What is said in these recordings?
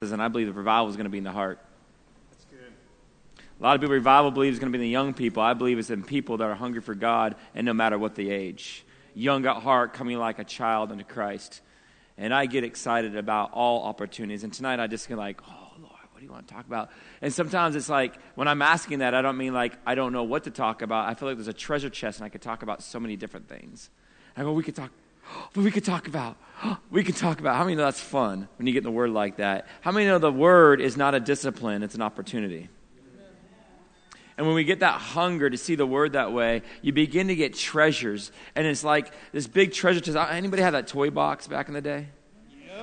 and I believe the revival is going to be in the heart. That's good. A lot of people revival believe is going to be in the young people. I believe it's in people that are hungry for God, and no matter what the age, young at heart, coming like a child unto Christ. And I get excited about all opportunities. And tonight I just get like, oh Lord, what do you want to talk about? And sometimes it's like when I'm asking that, I don't mean like I don't know what to talk about. I feel like there's a treasure chest, and I could talk about so many different things. I go, we could talk but we could talk about, we could talk about. How many know that's fun when you get in the word like that? How many know the word is not a discipline, it's an opportunity? And when we get that hunger to see the word that way, you begin to get treasures. And it's like this big treasure chest. Anybody have that toy box back in the day?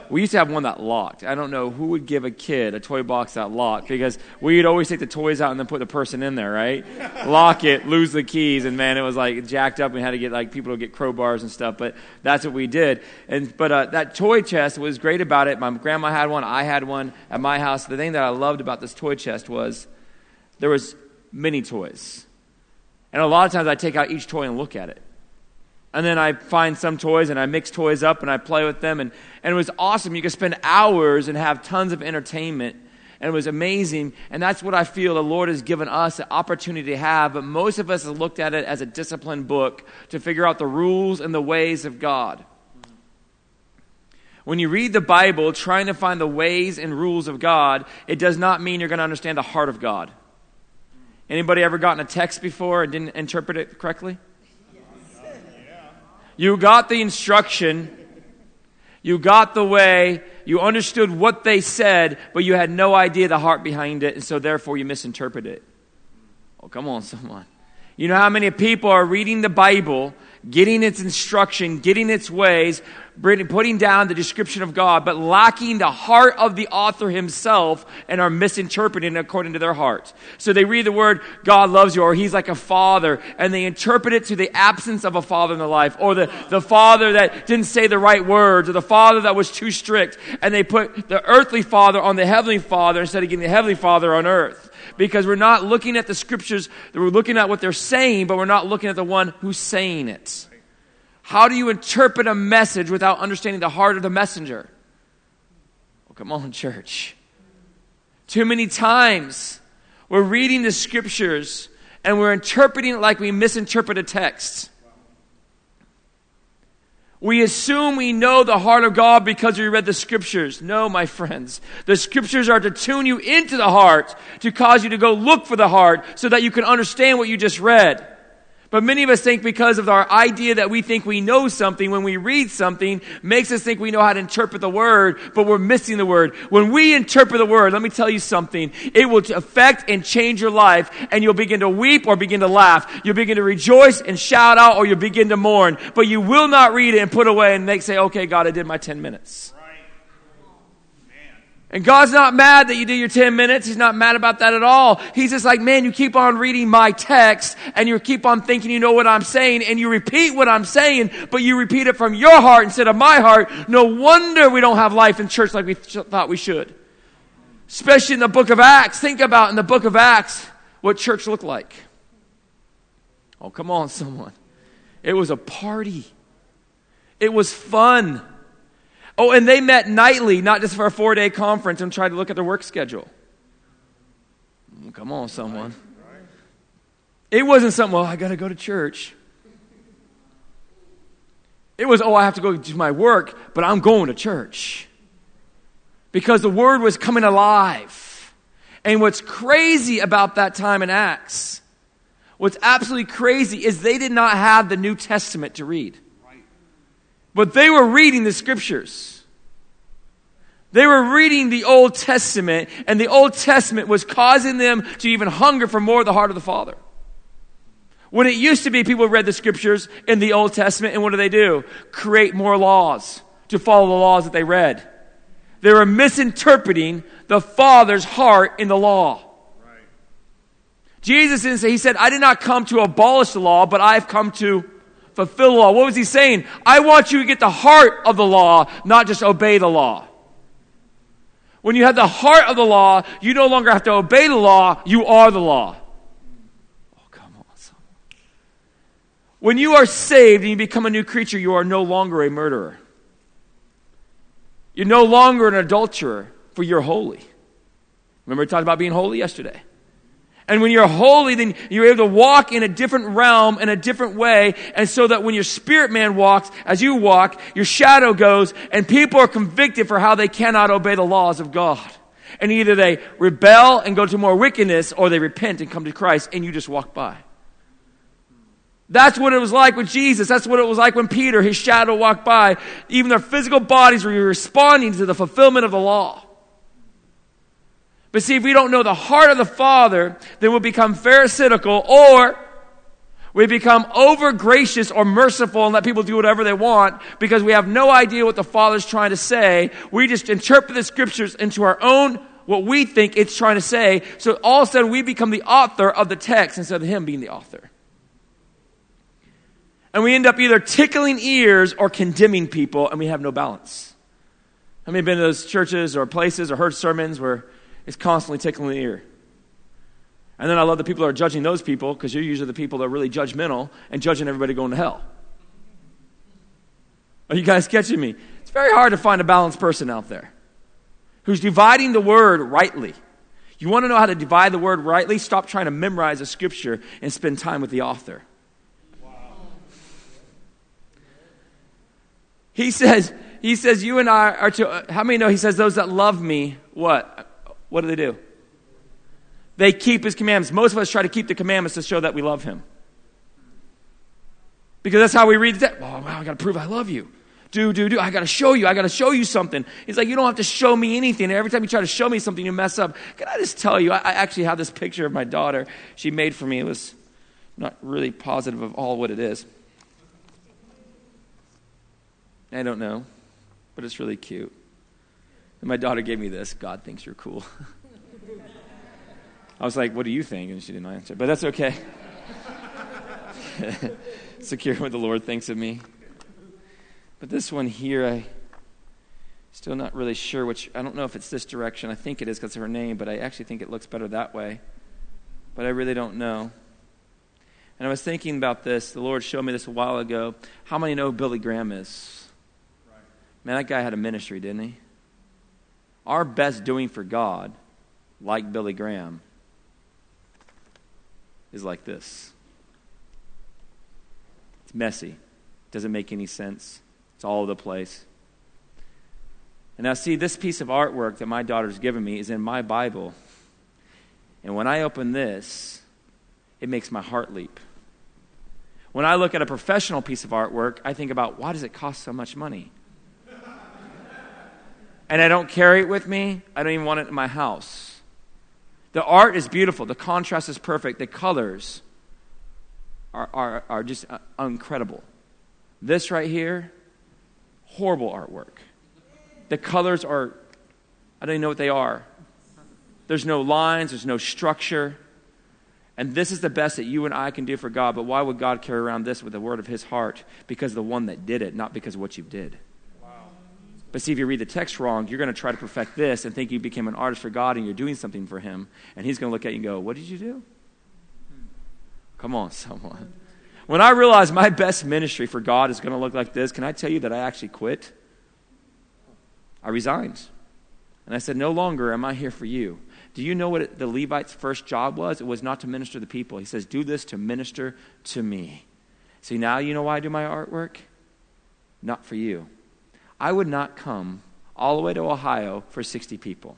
We used to have one that locked. I don't know who would give a kid a toy box that locked because we'd always take the toys out and then put the person in there, right? Lock it, lose the keys, and man, it was like jacked up. We had to get like people to get crowbars and stuff, but that's what we did. And but uh, that toy chest was great about it. My grandma had one, I had one at my house. The thing that I loved about this toy chest was there was many toys, and a lot of times I take out each toy and look at it and then I find some toys and I mix toys up and I play with them. And, and it was awesome. You could spend hours and have tons of entertainment. And it was amazing. And that's what I feel the Lord has given us the opportunity to have. But most of us have looked at it as a disciplined book to figure out the rules and the ways of God. When you read the Bible trying to find the ways and rules of God, it does not mean you're going to understand the heart of God. Anybody ever gotten a text before and didn't interpret it correctly? You got the instruction. You got the way. You understood what they said, but you had no idea the heart behind it, and so therefore you misinterpret it. Oh, come on, someone. You know how many people are reading the Bible, getting its instruction, getting its ways, putting down the description of God, but lacking the heart of the author himself and are misinterpreting according to their heart. So they read the word, God loves you, or he's like a father, and they interpret it to the absence of a father in their life, or the, the father that didn't say the right words, or the father that was too strict, and they put the earthly father on the heavenly father instead of getting the heavenly father on earth because we're not looking at the scriptures, we're looking at what they're saying, but we're not looking at the one who's saying it. How do you interpret a message without understanding the heart of the messenger? Well, come on, church. Too many times we're reading the scriptures and we're interpreting it like we misinterpret a text. We assume we know the heart of God because we read the scriptures. No, my friends. The scriptures are to tune you into the heart, to cause you to go look for the heart so that you can understand what you just read. But many of us think because of our idea that we think we know something when we read something makes us think we know how to interpret the word, but we're missing the word. When we interpret the word, let me tell you something. It will affect and change your life and you'll begin to weep or begin to laugh. You'll begin to rejoice and shout out or you'll begin to mourn. But you will not read it and put away and make say, okay, God, I did my 10 minutes. And God's not mad that you do your 10 minutes. He's not mad about that at all. He's just like, man, you keep on reading my text and you keep on thinking you know what I'm saying and you repeat what I'm saying, but you repeat it from your heart instead of my heart. No wonder we don't have life in church like we th- thought we should. Especially in the book of Acts. Think about in the book of Acts what church looked like. Oh, come on, someone. It was a party. It was fun. Oh, and they met nightly, not just for a four day conference and tried to look at their work schedule. Mm, come on, someone. It wasn't something, well, I got to go to church. It was, oh, I have to go do my work, but I'm going to church. Because the word was coming alive. And what's crazy about that time in Acts, what's absolutely crazy is they did not have the New Testament to read. But they were reading the scriptures. They were reading the Old Testament, and the Old Testament was causing them to even hunger for more of the heart of the Father. When it used to be people read the scriptures in the Old Testament, and what do they do? Create more laws to follow the laws that they read. They were misinterpreting the Father's heart in the law. Jesus didn't say, He said, I did not come to abolish the law, but I've come to fulfill the law. What was he saying? I want you to get the heart of the law, not just obey the law. When you have the heart of the law, you no longer have to obey the law, you are the law. Oh, come on. When you are saved and you become a new creature, you are no longer a murderer. You're no longer an adulterer. for you're holy. Remember, we talked about being holy yesterday. And when you're holy, then you're able to walk in a different realm, in a different way. And so that when your spirit man walks, as you walk, your shadow goes, and people are convicted for how they cannot obey the laws of God. And either they rebel and go to more wickedness, or they repent and come to Christ, and you just walk by. That's what it was like with Jesus. That's what it was like when Peter, his shadow walked by. Even their physical bodies were responding to the fulfillment of the law. But see, if we don't know the heart of the Father, then we'll become pharisaical or we become over gracious or merciful and let people do whatever they want because we have no idea what the Father's trying to say. We just interpret the scriptures into our own, what we think it's trying to say. So all of a sudden we become the author of the text instead of Him being the author. And we end up either tickling ears or condemning people and we have no balance. How many have been to those churches or places or heard sermons where is constantly tickling the ear. And then I love the people that are judging those people because you're usually the people that are really judgmental and judging everybody going to hell. Are you guys catching me? It's very hard to find a balanced person out there who's dividing the word rightly. You want to know how to divide the word rightly? Stop trying to memorize a scripture and spend time with the author. Wow. He says, he says, you and I are to, uh, how many know he says, those that love me, what? What do they do? They keep his commandments. Most of us try to keep the commandments to show that we love him. Because that's how we read that. Oh, wow, I got to prove I love you. Do, do, do. I got to show you. I got to show you something. He's like, you don't have to show me anything. And every time you try to show me something, you mess up. Can I just tell you, I, I actually have this picture of my daughter she made for me. It was not really positive of all what it is. I don't know, but it's really cute. And my daughter gave me this God thinks you're cool. I was like, What do you think? And she didn't answer. But that's okay. Secure what the Lord thinks of me. But this one here, I still not really sure which. I don't know if it's this direction. I think it is because of her name, but I actually think it looks better that way. But I really don't know. And I was thinking about this. The Lord showed me this a while ago. How many know Billy Graham is? Man, that guy had a ministry, didn't he? Our best doing for God, like Billy Graham, is like this. It's messy. Doesn't make any sense. It's all over the place. And now, see, this piece of artwork that my daughter's given me is in my Bible. And when I open this, it makes my heart leap. When I look at a professional piece of artwork, I think about why does it cost so much money? And I don't carry it with me, I don't even want it in my house. The art is beautiful, the contrast is perfect, the colors are, are, are just uh, incredible. This right here, horrible artwork. The colors are, I don't even know what they are. There's no lines, there's no structure. And this is the best that you and I can do for God. But why would God carry around this with the word of his heart? Because the one that did it, not because of what you did. But see, if you read the text wrong, you're going to try to perfect this and think you became an artist for God and you're doing something for Him. And He's going to look at you and go, What did you do? Come on, someone. When I realized my best ministry for God is going to look like this, can I tell you that I actually quit? I resigned. And I said, No longer am I here for you. Do you know what the Levite's first job was? It was not to minister to the people. He says, Do this to minister to me. See, now you know why I do my artwork? Not for you. I would not come all the way to Ohio for 60 people.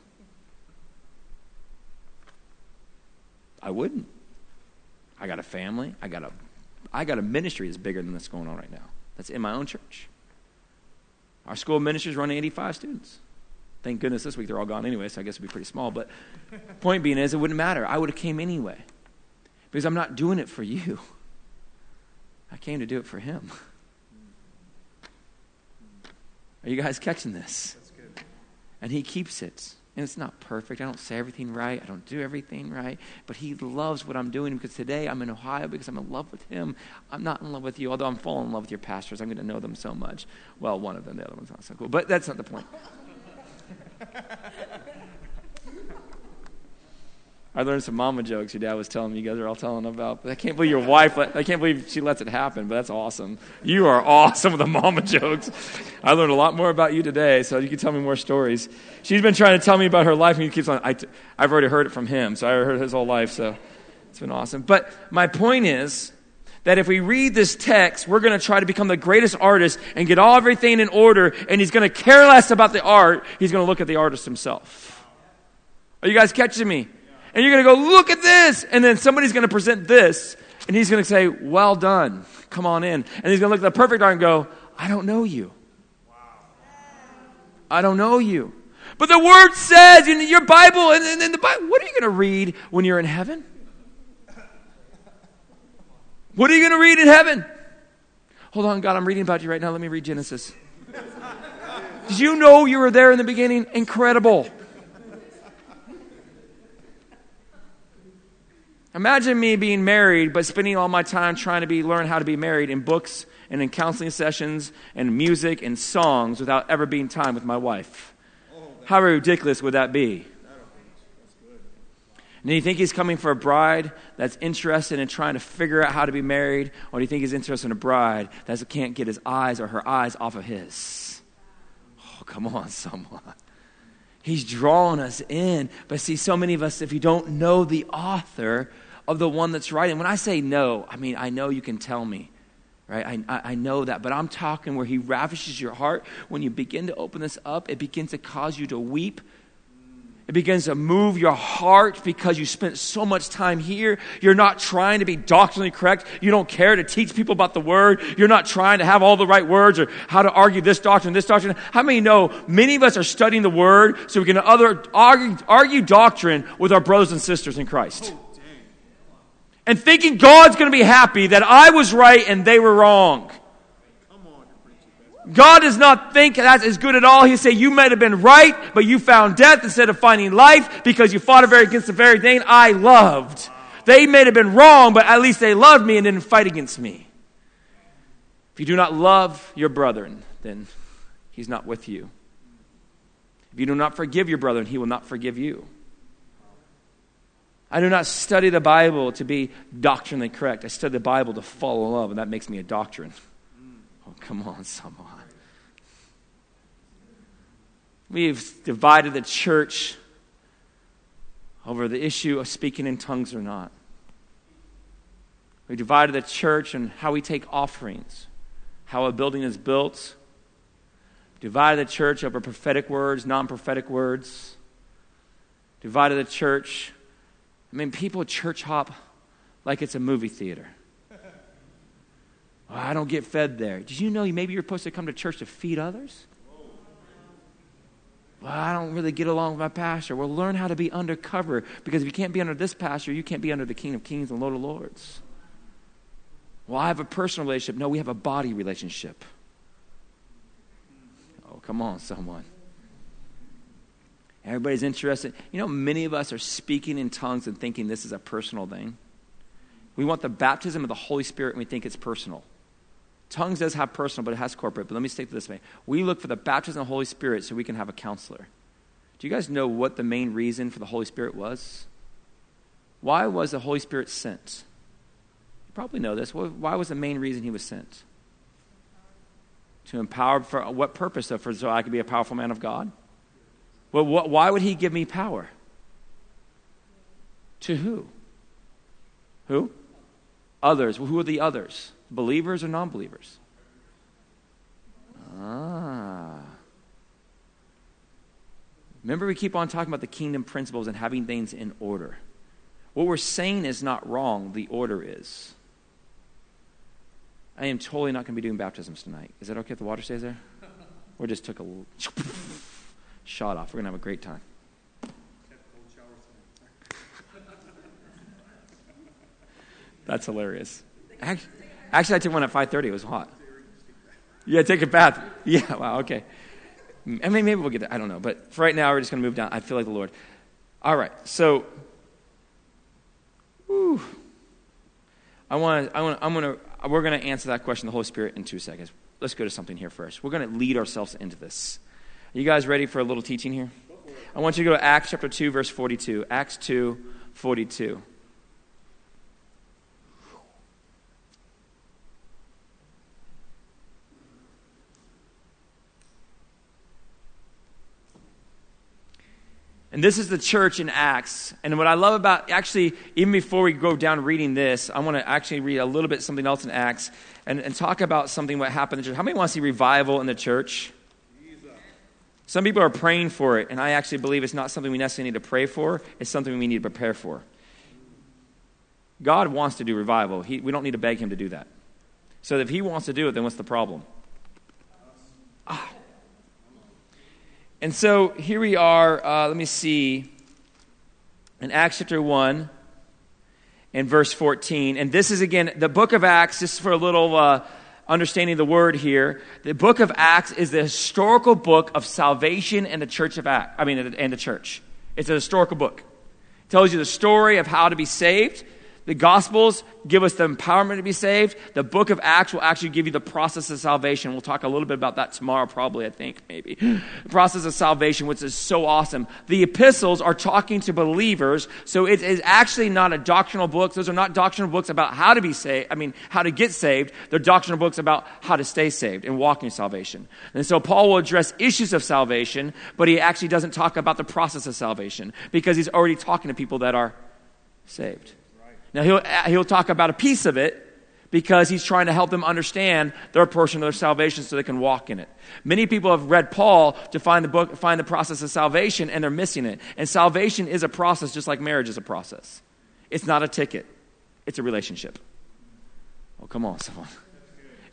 I wouldn't. I got a family. I got a, I got a ministry that's bigger than that's going on right now. That's in my own church. Our school ministry is running 85 students. Thank goodness this week they're all gone anyway, so I guess it'd be pretty small. But point being is, it wouldn't matter. I would have came anyway because I'm not doing it for you. I came to do it for Him. Are you guys catching this? And he keeps it. And it's not perfect. I don't say everything right. I don't do everything right. But he loves what I'm doing because today I'm in Ohio because I'm in love with him. I'm not in love with you, although I'm falling in love with your pastors. I'm going to know them so much. Well, one of them, the other one's not so cool. But that's not the point. I learned some mama jokes your dad was telling me you guys are all telling about. But I can't believe your wife, I can't believe she lets it happen, but that's awesome. You are awesome with the mama jokes. I learned a lot more about you today, so you can tell me more stories. She's been trying to tell me about her life, and he keeps on, I, I've already heard it from him, so I heard his whole life, so it's been awesome. But my point is, that if we read this text, we're going to try to become the greatest artist and get all everything in order, and he's going to care less about the art. He's going to look at the artist himself. Are you guys catching me? And you're going to go, look at this. And then somebody's going to present this, and he's going to say, well done. Come on in. And he's going to look at the perfect art and go, I don't know you. I don't know you. But the word says in your Bible, and in the Bible, what are you going to read when you're in heaven? What are you going to read in heaven? Hold on, God, I'm reading about you right now. Let me read Genesis. Did you know you were there in the beginning? Incredible. Imagine me being married, but spending all my time trying to be learn how to be married in books and in counseling sessions and music and songs without ever being time with my wife. How ridiculous would that be? And do you think he's coming for a bride that's interested in trying to figure out how to be married? Or do you think he's interested in a bride that can't get his eyes or her eyes off of his? Oh, come on, someone. He's drawing us in. But see, so many of us, if you don't know the author, of the one that's writing. When I say no, I mean, I know you can tell me, right? I, I, I know that. But I'm talking where he ravishes your heart. When you begin to open this up, it begins to cause you to weep. It begins to move your heart because you spent so much time here. You're not trying to be doctrinally correct. You don't care to teach people about the word. You're not trying to have all the right words or how to argue this doctrine, this doctrine. How many know many of us are studying the word so we can other, argue, argue doctrine with our brothers and sisters in Christ? And thinking God's going to be happy that I was right and they were wrong. God does not think that is good at all. He say you might have been right, but you found death instead of finding life because you fought against the very thing I loved. They may have been wrong, but at least they loved me and didn't fight against me. If you do not love your brethren, then he's not with you. If you do not forgive your brethren, he will not forgive you. I do not study the Bible to be doctrinally correct. I study the Bible to fall in love, and that makes me a doctrine. Oh, come on, someone. We've divided the church over the issue of speaking in tongues or not. We divided the church on how we take offerings, how a building is built. Divided the church over prophetic words, non prophetic words. Divided the church I mean, people church hop like it's a movie theater. I don't get fed there. Did you know maybe you're supposed to come to church to feed others? Well, I don't really get along with my pastor. Well, learn how to be undercover because if you can't be under this pastor, you can't be under the King of Kings and Lord of Lords. Well, I have a personal relationship. No, we have a body relationship. Oh, come on, someone. Everybody's interested. You know, many of us are speaking in tongues and thinking this is a personal thing. We want the baptism of the Holy Spirit and we think it's personal. Tongues does have personal, but it has corporate. But let me state this way. We look for the baptism of the Holy Spirit so we can have a counselor. Do you guys know what the main reason for the Holy Spirit was? Why was the Holy Spirit sent? You probably know this. Why was the main reason he was sent? To empower for what purpose? For, so I could be a powerful man of God? Well, wh- why would he give me power? To who? Who? Others. Well, who are the others? Believers or non believers? Ah. Remember, we keep on talking about the kingdom principles and having things in order. What we're saying is not wrong, the order is. I am totally not going to be doing baptisms tonight. Is that okay if the water stays there? Or just took a shot off. We're going to have a great time. That's hilarious. Actually, actually, I took one at 5.30. It was hot. Yeah, take a bath. Yeah, wow, okay. I mean, maybe we'll get there. I don't know. But for right now, we're just going to move down. I feel like the Lord. All right, so, whew. I want to, I want, I'm going to, we're going to answer that question, the Holy Spirit, in two seconds. Let's go to something here first. We're going to lead ourselves into this. You guys ready for a little teaching here? I want you to go to Acts chapter 2, verse 42. Acts 2, 42. And this is the church in Acts. And what I love about, actually, even before we go down reading this, I want to actually read a little bit something else in Acts and, and talk about something what happened in the church. How many want to see revival in the church? Some people are praying for it, and I actually believe it's not something we necessarily need to pray for, it's something we need to prepare for. God wants to do revival. He, we don't need to beg Him to do that. So if He wants to do it, then what's the problem? Ah. And so here we are, uh, let me see, in Acts chapter 1 and verse 14. And this is again, the book of Acts, just for a little uh, understanding the word here. The book of Acts is the historical book of salvation and the church of Acts, I mean, and the church. It's a historical book. It tells you the story of how to be saved the Gospels give us the empowerment to be saved. The book of Acts will actually give you the process of salvation. We'll talk a little bit about that tomorrow, probably, I think, maybe. The process of salvation, which is so awesome. The epistles are talking to believers, so it is actually not a doctrinal book. Those are not doctrinal books about how to be saved, I mean, how to get saved. They're doctrinal books about how to stay saved and walk in salvation. And so Paul will address issues of salvation, but he actually doesn't talk about the process of salvation because he's already talking to people that are saved. Now, he'll, he'll talk about a piece of it because he's trying to help them understand their portion of their salvation so they can walk in it. Many people have read Paul to find the book, find the process of salvation, and they're missing it. And salvation is a process just like marriage is a process. It's not a ticket, it's a relationship. Oh, come on, someone.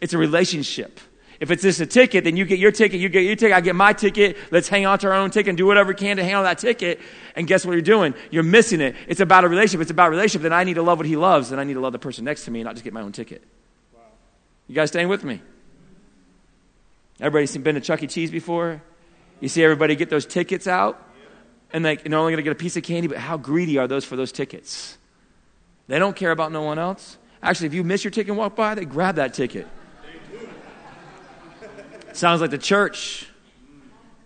It's a relationship. If it's just a ticket, then you get your ticket, you get your ticket, I get my ticket. Let's hang on to our own ticket and do whatever we can to hang on that ticket. And guess what you're doing? You're missing it. It's about a relationship. It's about a relationship. Then I need to love what he loves, and I need to love the person next to me, and not just get my own ticket. Wow. You guys staying with me? Everybody seen been to Chuck E. Cheese before? You see everybody get those tickets out, and like, they're only going to get a piece of candy, but how greedy are those for those tickets? They don't care about no one else. Actually, if you miss your ticket and walk by, they grab that ticket. Sounds like the church.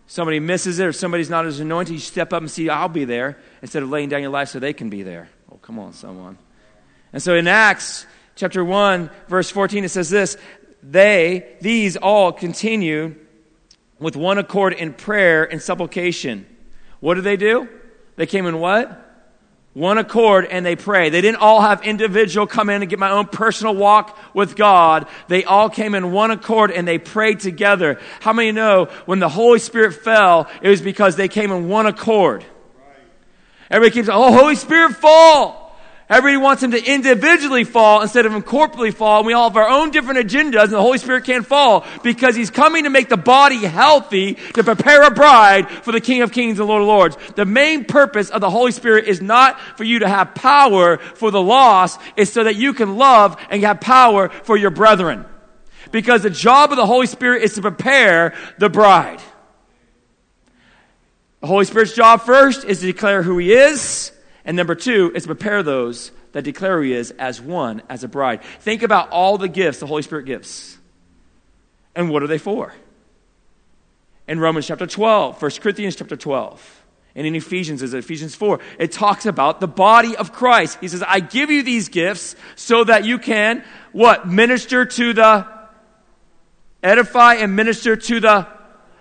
Somebody misses it or somebody's not as anointed, you step up and see, I'll be there, instead of laying down your life so they can be there. Oh, come on, someone. And so in Acts chapter 1, verse 14, it says this They, these all continue with one accord in prayer and supplication. What did they do? They came in what? One accord and they pray. They didn't all have individual come in and get my own personal walk with God. They all came in one accord and they prayed together. How many know when the Holy Spirit fell, it was because they came in one accord? Everybody keeps, oh, Holy Spirit fall. Everybody wants him to individually fall instead of him corporately fall. And we all have our own different agendas and the Holy Spirit can't fall because he's coming to make the body healthy to prepare a bride for the King of Kings and Lord of Lords. The main purpose of the Holy Spirit is not for you to have power for the lost. It's so that you can love and have power for your brethren. Because the job of the Holy Spirit is to prepare the bride. The Holy Spirit's job first is to declare who he is and number two is prepare those that declare he is as one, as a bride. Think about all the gifts the Holy Spirit gives. And what are they for? In Romans chapter 12, 1 Corinthians chapter 12, and in Ephesians is Ephesians 4, it talks about the body of Christ. He says, I give you these gifts so that you can, what? Minister to the, edify and minister to the,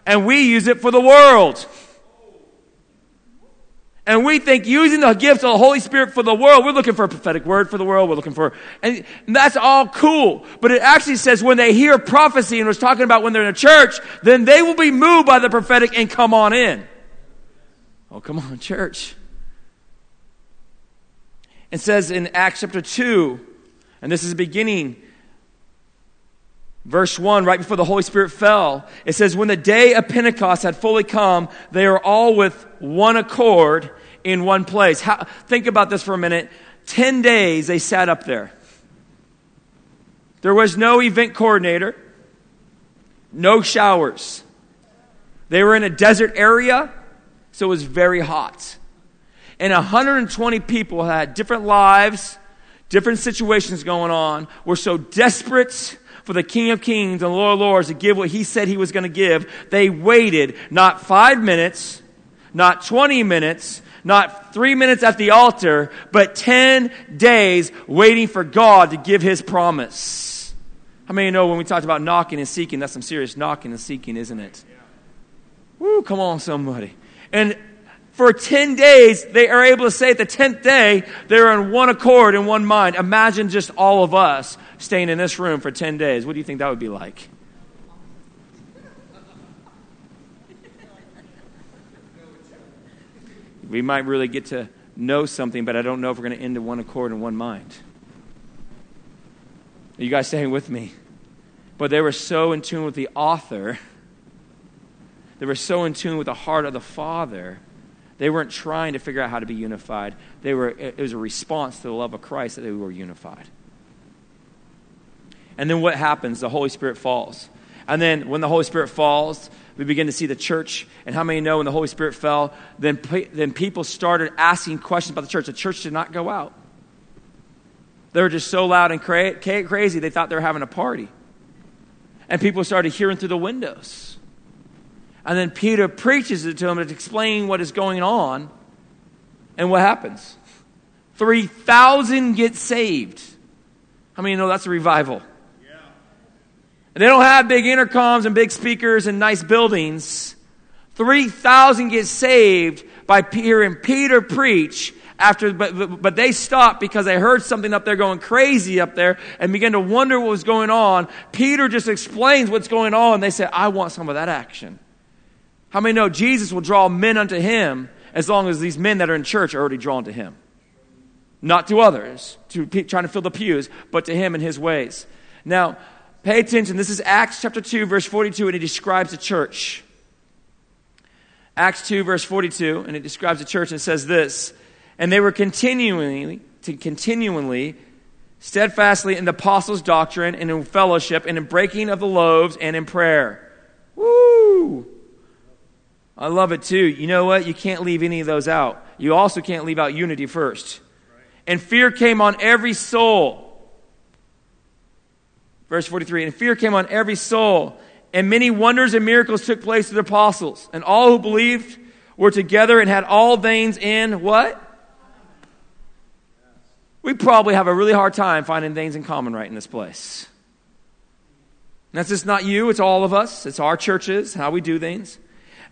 and we use it for the world. And we think using the gifts of the Holy Spirit for the world, we're looking for a prophetic word for the world, we're looking for, and that's all cool. But it actually says when they hear prophecy, and was talking about when they're in a church, then they will be moved by the prophetic and come on in. Oh, come on, church. It says in Acts chapter 2, and this is the beginning, verse 1, right before the Holy Spirit fell, it says, When the day of Pentecost had fully come, they are all with one accord in one place. How, think about this for a minute. 10 days they sat up there. There was no event coordinator, no showers. They were in a desert area, so it was very hot. And 120 people had different lives, different situations going on, were so desperate for the King of Kings and Lord of Lords to give what he said he was going to give. They waited not five minutes, not 20 minutes, Not three minutes at the altar, but 10 days waiting for God to give his promise. How many know when we talked about knocking and seeking, that's some serious knocking and seeking, isn't it? Woo, come on, somebody. And for 10 days, they are able to say at the 10th day, they're in one accord, in one mind. Imagine just all of us staying in this room for 10 days. What do you think that would be like? We might really get to know something, but I don't know if we're going to end in one accord and one mind. Are you guys staying with me? But they were so in tune with the author, they were so in tune with the heart of the Father. They weren't trying to figure out how to be unified. They were, it was a response to the love of Christ that they were unified. And then what happens? The Holy Spirit falls. And then when the Holy Spirit falls, we begin to see the church. And how many know when the Holy Spirit fell, then, then people started asking questions about the church. The church did not go out. They were just so loud and cra- crazy, they thought they were having a party. And people started hearing through the windows. And then Peter preaches it to them, explaining what is going on. And what happens? 3,000 get saved. How many know that's a revival? And they don't have big intercoms and big speakers and nice buildings. 3,000 get saved by hearing Peter preach after, but, but they stopped because they heard something up there going crazy up there and began to wonder what was going on. Peter just explains what's going on. They say, I want some of that action. How many know Jesus will draw men unto him as long as these men that are in church are already drawn to him? Not to others, to trying to fill the pews, but to him and his ways. Now, Pay attention. This is Acts chapter 2, verse 42, and it describes the church. Acts 2, verse 42, and it describes the church and says this And they were continually, to continually, steadfastly in the apostles' doctrine, and in fellowship, and in breaking of the loaves, and in prayer. Woo! I love it too. You know what? You can't leave any of those out. You also can't leave out unity first. And fear came on every soul Verse 43 And fear came on every soul, and many wonders and miracles took place to the apostles. And all who believed were together and had all things in what? We probably have a really hard time finding things in common right in this place. And that's just not you, it's all of us. It's our churches, how we do things.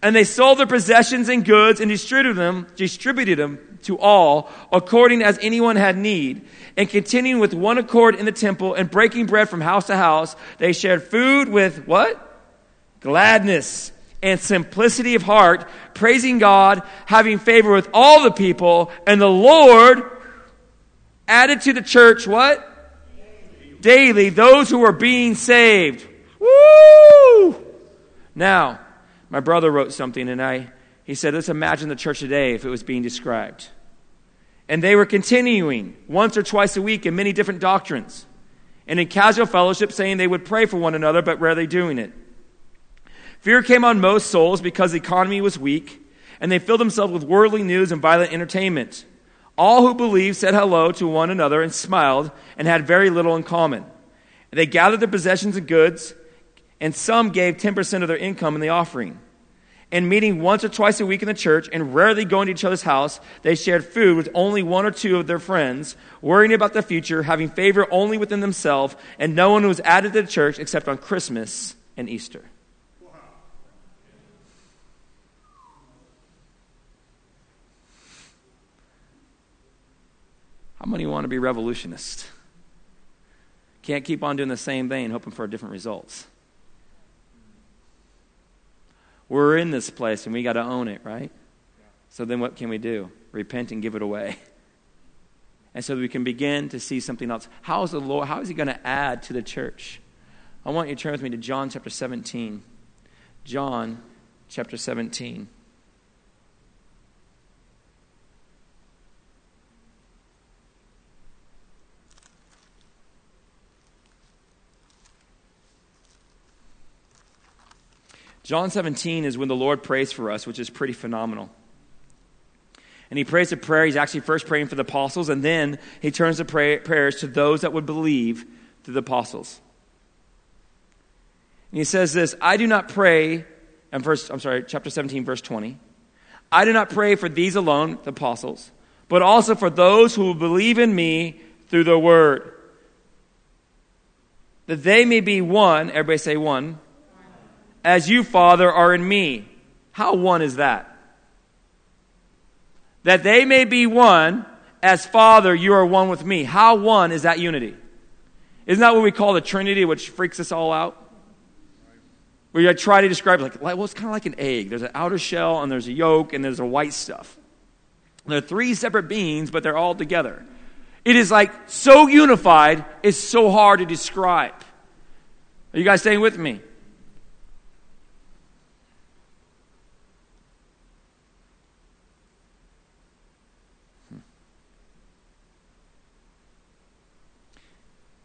And they sold their possessions and goods and distributed them, distributed them to all according as anyone had need. And continuing with one accord in the temple and breaking bread from house to house, they shared food with what? Gladness and simplicity of heart, praising God, having favor with all the people, and the Lord added to the church what? Daily, those who were being saved. Woo! Now, my brother wrote something, and I, he said, let's imagine the church today if it was being described. And they were continuing once or twice a week in many different doctrines. And in casual fellowship, saying they would pray for one another, but rarely doing it. Fear came on most souls because the economy was weak, and they filled themselves with worldly news and violent entertainment. All who believed said hello to one another and smiled and had very little in common. They gathered their possessions and goods and some gave 10% of their income in the offering. And meeting once or twice a week in the church and rarely going to each other's house, they shared food with only one or two of their friends, worrying about the future, having favor only within themselves, and no one was added to the church except on Christmas and Easter. How many want to be revolutionists? Can't keep on doing the same thing, hoping for different results. We're in this place and we got to own it, right? So then what can we do? Repent and give it away. And so we can begin to see something else. How is the Lord, how is he going to add to the church? I want you to turn with me to John chapter 17. John chapter 17. John 17 is when the Lord prays for us, which is pretty phenomenal. And he prays a prayer. He's actually first praying for the apostles, and then he turns the pray- prayers to those that would believe through the apostles. And he says this I do not pray, and verse, I'm sorry, chapter 17, verse 20. I do not pray for these alone, the apostles, but also for those who will believe in me through the word. That they may be one, everybody say one, as you, Father, are in me. How one is that? That they may be one, as Father, you are one with me. How one is that unity? Isn't that what we call the Trinity, which freaks us all out? I try to describe it like, well, it's kind of like an egg. There's an outer shell, and there's a yolk, and there's a white stuff. They're three separate beings, but they're all together. It is like so unified, it's so hard to describe. Are you guys staying with me? Hmm.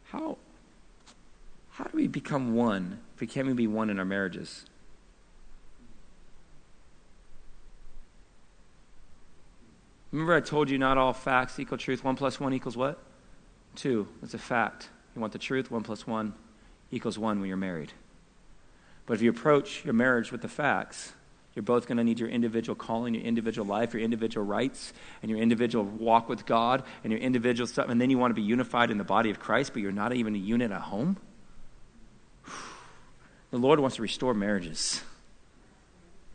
How, how do we become one? If we can't be one in our marriages? Remember, I told you not all facts equal truth. One plus one equals what? Two. That's a fact. You want the truth? One plus one equals one when you're married. But if you approach your marriage with the facts, you're both going to need your individual calling, your individual life, your individual rights, and your individual walk with God, and your individual stuff. And then you want to be unified in the body of Christ, but you're not even a unit at home. The Lord wants to restore marriages.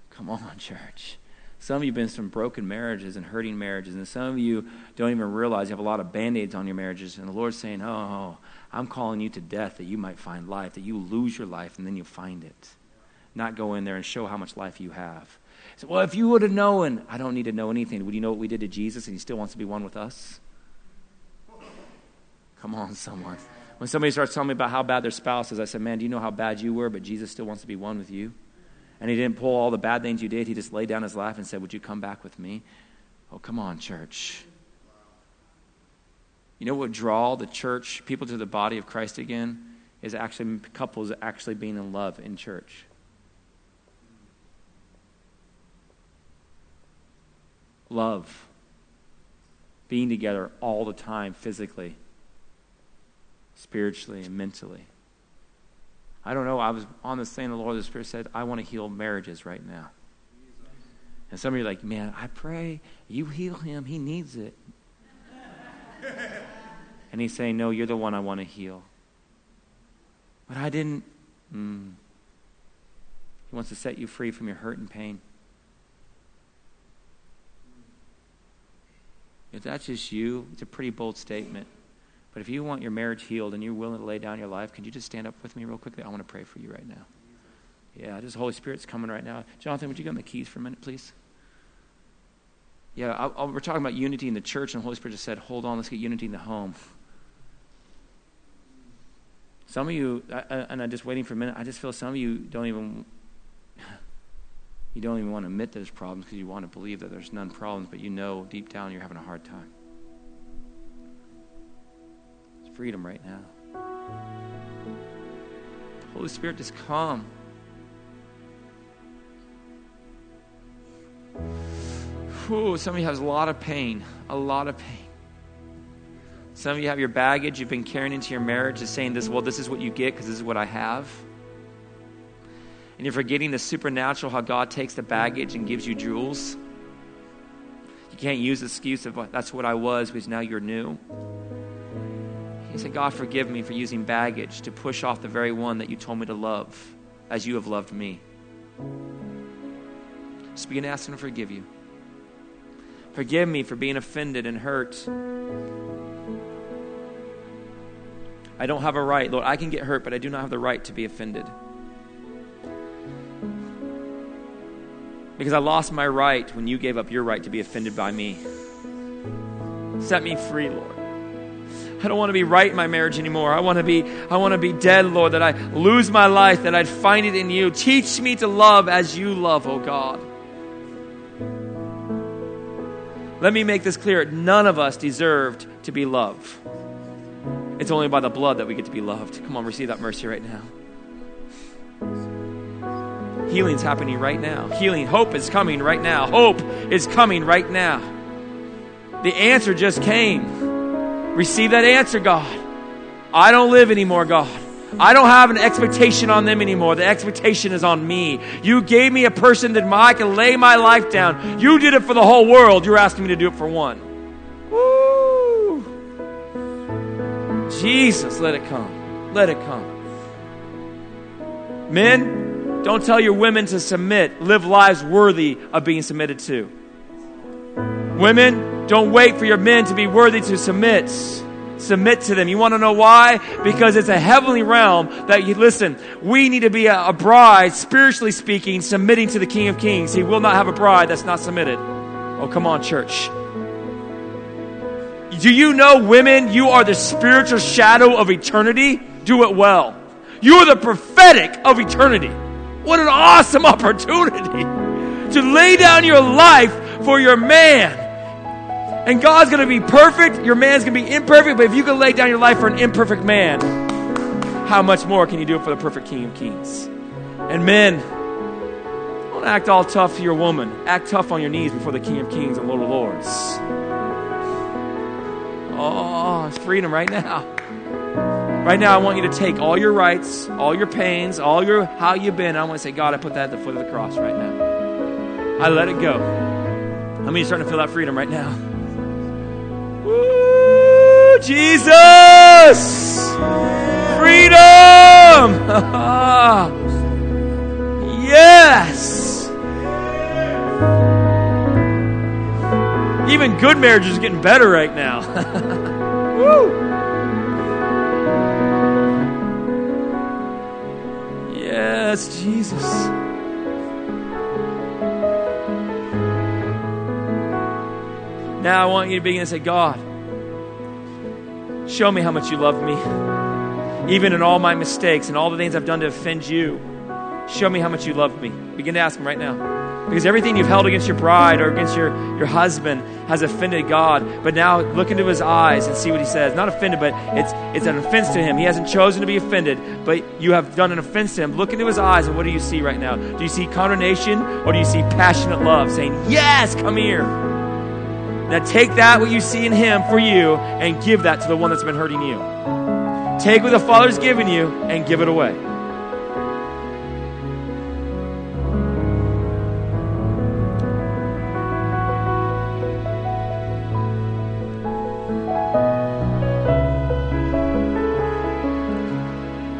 Come on, church. Some of you have been some broken marriages and hurting marriages, and some of you don't even realize you have a lot of band aids on your marriages. And the Lord's saying, oh, oh, oh, I'm calling you to death that you might find life, that you lose your life and then you find it. Not go in there and show how much life you have. So, well, if you would have known, I don't need to know anything. Would you know what we did to Jesus and he still wants to be one with us? Come on, someone. When somebody starts telling me about how bad their spouse is, I said, Man, do you know how bad you were, but Jesus still wants to be one with you? and he didn't pull all the bad things you did. He just laid down his life and said, Would you come back with me? Oh, come on, church. You know what draw the church, people to the body of Christ again? Is actually couples actually being in love in church. Love. Being together all the time physically, spiritually, and mentally. I don't know. I was on the same. The Lord, of the Spirit said, I want to heal marriages right now. And some of you are like, man, I pray you heal him. He needs it. and he's saying, no, you're the one I want to heal. But I didn't. Mm. He wants to set you free from your hurt and pain. If that's just you, it's a pretty bold statement. But if you want your marriage healed and you're willing to lay down your life, can you just stand up with me real quickly? I want to pray for you right now. Yeah, just Holy Spirit's coming right now. Jonathan, would you give me the keys for a minute, please? Yeah, I, I, we're talking about unity in the church, and the Holy Spirit just said, hold on, let's get unity in the home. Some of you, I, and I'm just waiting for a minute, I just feel some of you don't even, you don't even want to admit there's problems because you want to believe that there's none problems, but you know deep down you're having a hard time freedom right now. Holy Spirit, just come. Ooh, some of you have a lot of pain, a lot of pain. Some of you have your baggage you've been carrying into your marriage, is saying this, well, this is what you get because this is what I have. And you're forgetting the supernatural, how God takes the baggage and gives you jewels. You can't use the excuse of that's what I was because now you're new. He said, God, forgive me for using baggage to push off the very one that you told me to love as you have loved me. Just begin to ask Him to forgive you. Forgive me for being offended and hurt. I don't have a right. Lord, I can get hurt, but I do not have the right to be offended. Because I lost my right when you gave up your right to be offended by me. Set me free, Lord. I don't want to be right in my marriage anymore. I want to be I want to be dead, Lord, that I lose my life, that I'd find it in you. Teach me to love as you love, oh God. Let me make this clear. None of us deserved to be loved. It's only by the blood that we get to be loved. Come on, receive that mercy right now. Healing's happening right now. Healing, hope is coming right now. Hope is coming right now. The answer just came. Receive that answer, God. I don't live anymore, God. I don't have an expectation on them anymore. The expectation is on me. You gave me a person that I can lay my life down. You did it for the whole world. You're asking me to do it for one. Woo! Jesus, let it come. Let it come. Men, don't tell your women to submit. Live lives worthy of being submitted to. Women, don't wait for your men to be worthy to submit. Submit to them. You want to know why? Because it's a heavenly realm that you listen. We need to be a, a bride, spiritually speaking, submitting to the King of Kings. He will not have a bride that's not submitted. Oh, come on, church. Do you know, women, you are the spiritual shadow of eternity? Do it well. You are the prophetic of eternity. What an awesome opportunity to lay down your life for your man. And God's going to be perfect, your man's going to be imperfect, but if you can lay down your life for an imperfect man, how much more can you do it for the perfect King of Kings? And men, don't act all tough to your woman. Act tough on your knees before the King of Kings and Lord of Lords. Oh, it's freedom right now. Right now, I want you to take all your rights, all your pains, all your how you've been. I want to say, God, I put that at the foot of the cross right now. I let it go. How many starting to feel that freedom right now? Woo, Jesus! Freedom! yes! Even good marriage is getting better right now. Woo! Yes, Jesus. Now I want you to begin to say, God, show me how much you love me. Even in all my mistakes and all the things I've done to offend you, show me how much you love me. Begin to ask Him right now. Because everything you've held against your bride or against your, your husband has offended God. But now look into his eyes and see what he says. Not offended, but it's, it's an offense to him. He hasn't chosen to be offended, but you have done an offense to him. Look into his eyes and what do you see right now? Do you see condemnation or do you see passionate love saying, Yes, come here? Now take that, what you see in Him for you, and give that to the one that's been hurting you. Take what the Father's given you and give it away.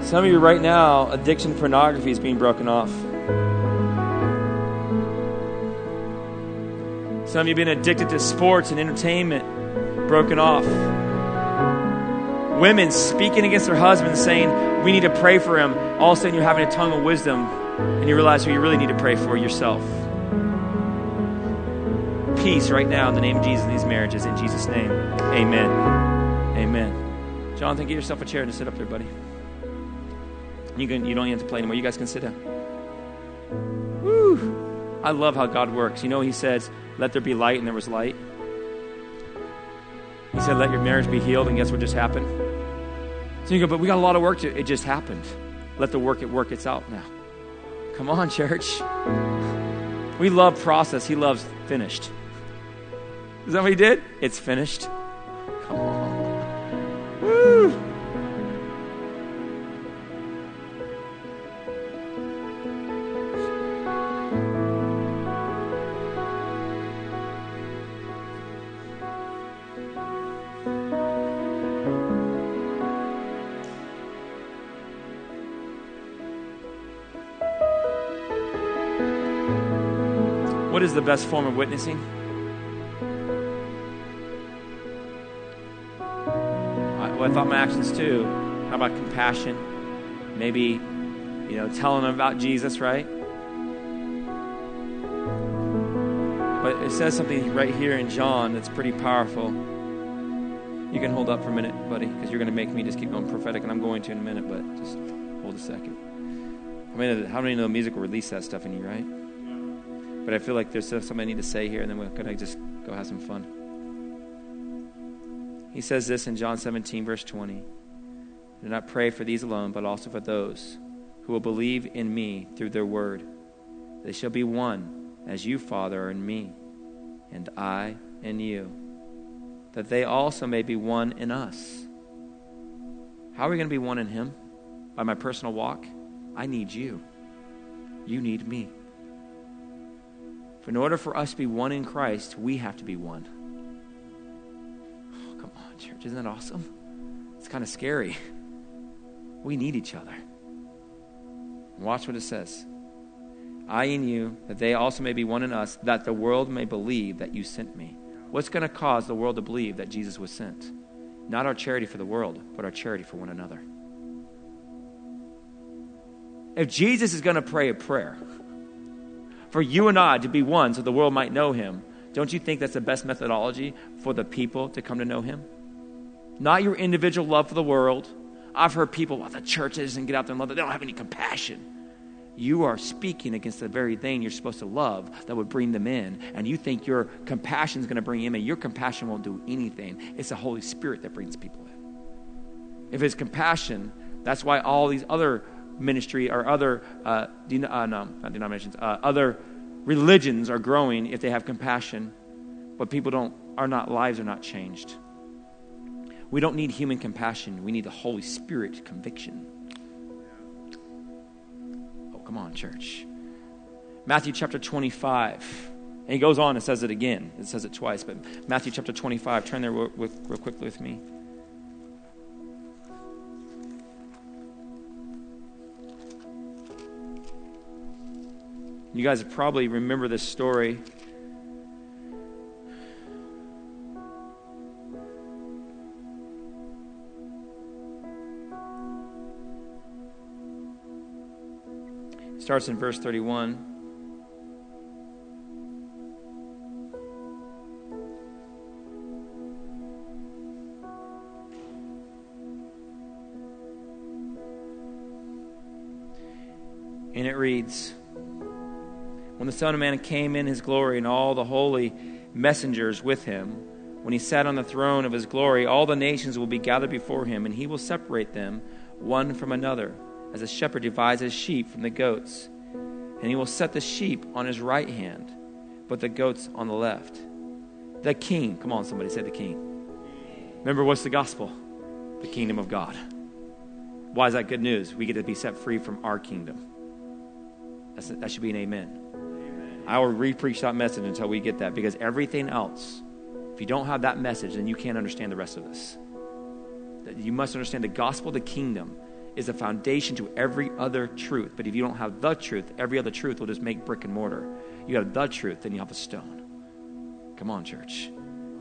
Some of you right now, addiction pornography is being broken off. Some of you have been addicted to sports and entertainment, broken off. Women speaking against their husbands, saying, We need to pray for him. All of a sudden, you're having a tongue of wisdom, and you realize who you really need to pray for yourself. Peace right now in the name of Jesus in these marriages. In Jesus' name, amen. Amen. Jonathan, get yourself a chair and sit up there, buddy. You, can, you don't have to play anymore. You guys can sit down. I love how God works. You know, He says, let there be light, and there was light. He said, Let your marriage be healed, and guess what just happened? So you go, But we got a lot of work to It just happened. Let the work it work its out now. Come on, church. We love process, he loves finished. Is that what he did? It's finished. Come on. Best form of witnessing? I, well, I thought my actions too. How about compassion? Maybe, you know, telling them about Jesus, right? But it says something right here in John that's pretty powerful. You can hold up for a minute, buddy, because you're going to make me just keep going prophetic, and I'm going to in a minute, but just hold a second. How many, how many know music will release that stuff in you, right? But I feel like there's something I need to say here, and then we're going to just go have some fun. He says this in John 17, verse 20 Do not pray for these alone, but also for those who will believe in me through their word. They shall be one, as you, Father, are in me, and I in you, that they also may be one in us. How are we going to be one in Him? by my personal walk, I need you. You need me. For in order for us to be one in Christ, we have to be one. Oh, come on, church. Isn't that awesome? It's kind of scary. We need each other. Watch what it says. I in you, that they also may be one in us, that the world may believe that you sent me. What's going to cause the world to believe that Jesus was sent? Not our charity for the world, but our charity for one another. If Jesus is going to pray a prayer for you and I to be one so the world might know him, don't you think that's the best methodology for the people to come to know him? Not your individual love for the world. I've heard people, well, the church doesn't get out there and love it. They don't have any compassion you are speaking against the very thing you're supposed to love that would bring them in. And you think your compassion is going to bring them in. Your compassion won't do anything. It's the Holy Spirit that brings people in. If it's compassion, that's why all these other ministry or other, uh, uh, no, not denominations, uh, other religions are growing if they have compassion, but people don't, are not, lives are not changed. We don't need human compassion. We need the Holy Spirit conviction. Oh, come on, church. Matthew chapter 25. And he goes on and says it again. It says it twice, but Matthew chapter 25. Turn there real, real quickly with me. You guys probably remember this story. starts in verse 31. And it reads When the Son of Man came in his glory and all the holy messengers with him, when he sat on the throne of his glory, all the nations will be gathered before him, and he will separate them one from another as a shepherd divides his sheep from the goats. And he will set the sheep on his right hand, but the goats on the left. The king, come on, somebody say the king. Remember, what's the gospel? The kingdom of God. Why is that good news? We get to be set free from our kingdom. That's, that should be an amen. I will re preach that message until we get that because everything else, if you don't have that message, then you can't understand the rest of this. You must understand the gospel, of the kingdom, is the foundation to every other truth. But if you don't have the truth, every other truth will just make brick and mortar. You have the truth, then you have a stone. Come on, church.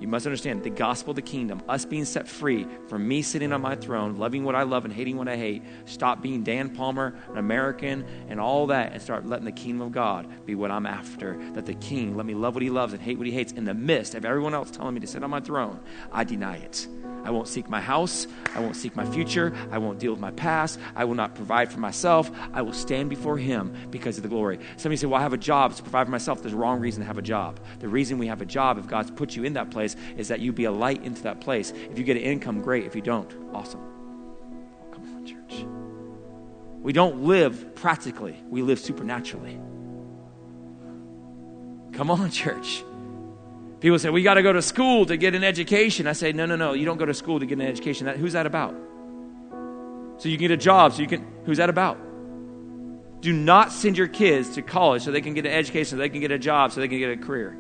You must understand the gospel of the kingdom, us being set free from me sitting on my throne, loving what I love and hating what I hate. Stop being Dan Palmer, an American, and all that, and start letting the kingdom of God be what I'm after. That the king, let me love what he loves and hate what he hates in the midst of everyone else telling me to sit on my throne. I deny it. I won't seek my house. I won't seek my future. I won't deal with my past. I will not provide for myself. I will stand before Him because of the glory. Somebody say, Well, I have a job to provide for myself. There's a wrong reason to have a job. The reason we have a job, if God's put you in that place, is that you be a light into that place. If you get an income, great. If you don't, awesome. Oh, come on, church. We don't live practically, we live supernaturally. Come on, church. People say, we got to go to school to get an education. I say, no, no, no. You don't go to school to get an education. That, who's that about? So you can get a job. So you can, who's that about? Do not send your kids to college so they can get an education, so they can get a job, so they can get a career.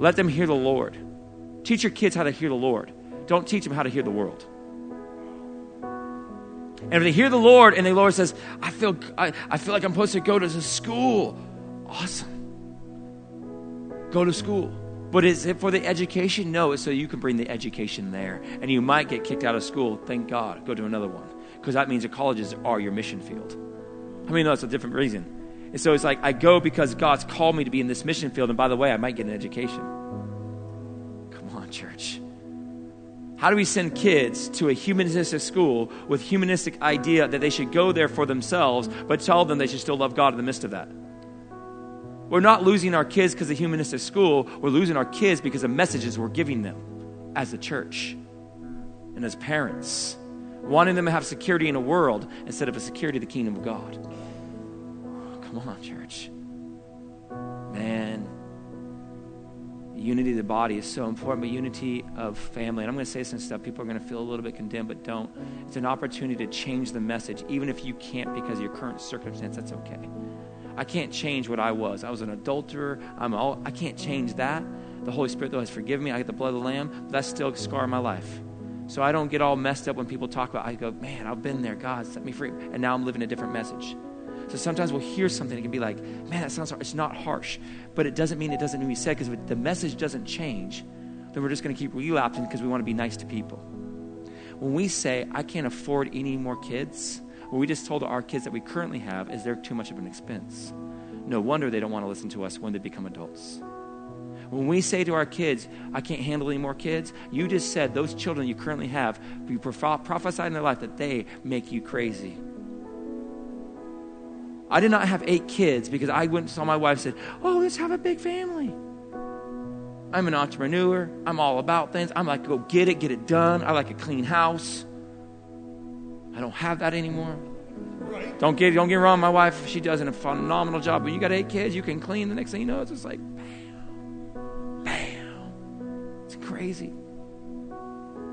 Let them hear the Lord. Teach your kids how to hear the Lord. Don't teach them how to hear the world. And if they hear the Lord and the Lord says, I feel, I, I feel like I'm supposed to go to school, awesome go to school. But is it for the education? No, it's so you can bring the education there. And you might get kicked out of school. Thank God. Go to another one. Because that means the colleges are your mission field. I mean, no, it's a different reason. And so it's like, I go because God's called me to be in this mission field. And by the way, I might get an education. Come on, church. How do we send kids to a humanistic school with humanistic idea that they should go there for themselves, but tell them they should still love God in the midst of that? We're not losing our kids because of humanistic school. We're losing our kids because of messages we're giving them as a church and as parents, wanting them to have security in a world instead of a security of the kingdom of God. Come on, church. Man. Unity of the body is so important, but unity of family. And I'm going to say some stuff. People are going to feel a little bit condemned, but don't. It's an opportunity to change the message, even if you can't because of your current circumstance. That's okay. I can't change what I was. I was an adulterer. I'm all, I can't change that. The Holy Spirit, though, has forgiven me. I get the blood of the Lamb. That's still a scar in my life. So I don't get all messed up when people talk about I go, man, I've been there. God set me free. And now I'm living a different message. So sometimes we'll hear something and can be like, man, that sounds hard. It's not harsh. But it doesn't mean it doesn't to be said because if the message doesn't change, then we're just going to keep relapsing because we want to be nice to people. When we say, I can't afford any more kids, what we just told our kids that we currently have is they're too much of an expense. No wonder they don't want to listen to us when they become adults. When we say to our kids, I can't handle any more kids, you just said those children you currently have, you prophesied in their life that they make you crazy. I did not have eight kids because I went and saw my wife said, Oh, let's have a big family. I'm an entrepreneur. I'm all about things. I'm like, go get it, get it done. I like a clean house. I don't have that anymore. Right. Don't get don't get wrong. My wife, she does a phenomenal job. But you got eight kids, you can clean. The next thing you know, it's just like, bam, bam. It's crazy.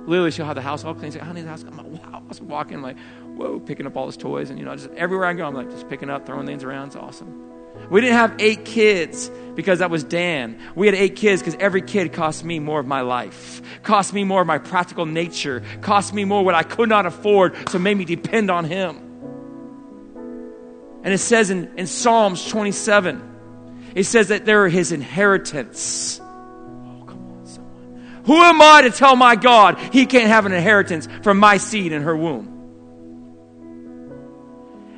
Literally, she'll have the house all clean. Say, honey, the house. I'm like, wow. I was walking like, whoa, picking up all his toys. And, you know, just everywhere I go, I'm like, just picking up, throwing things around. It's awesome. We didn't have eight kids because that was Dan. We had eight kids because every kid cost me more of my life, cost me more of my practical nature, cost me more what I could not afford, so made me depend on him. And it says in, in Psalms 27, it says that they're his inheritance. Oh, come on, someone. Who am I to tell my God he can't have an inheritance from my seed in her womb?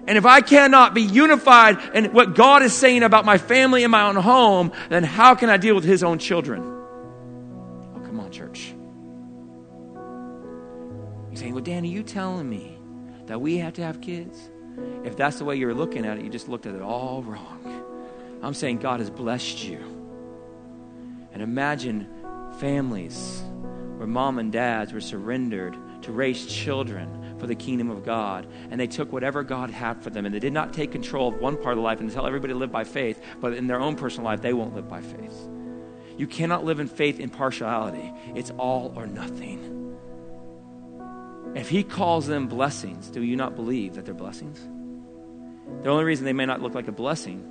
And if I cannot be unified in what God is saying about my family and my own home, then how can I deal with His own children? Oh, come on, church. You're saying, well, Danny, you telling me that we have to have kids? If that's the way you're looking at it, you just looked at it all wrong. I'm saying God has blessed you. And imagine families where mom and dads were surrendered to raise children for the kingdom of God. And they took whatever God had for them. And they did not take control of one part of life and tell everybody to live by faith, but in their own personal life, they won't live by faith. You cannot live in faith in partiality, it's all or nothing. If He calls them blessings, do you not believe that they're blessings? The only reason they may not look like a blessing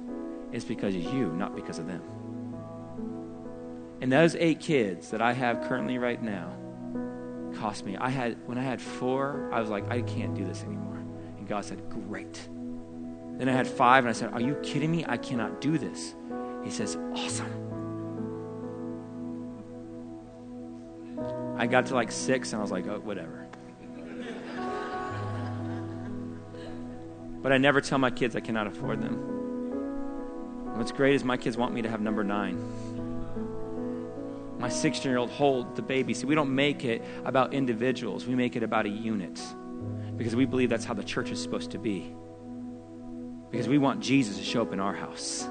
is because of you, not because of them. And those eight kids that I have currently right now, cost me. I had when I had four, I was like, I can't do this anymore. And God said, Great. Then I had five, and I said, Are you kidding me? I cannot do this. He says, Awesome. I got to like six, and I was like, Oh, whatever. but I never tell my kids I cannot afford them. what's great is my kids want me to have number nine my 16 year old hold the baby. See, we don't make it about individuals, we make it about a unit because we believe that's how the church is supposed to be. Because we want Jesus to show up in our house.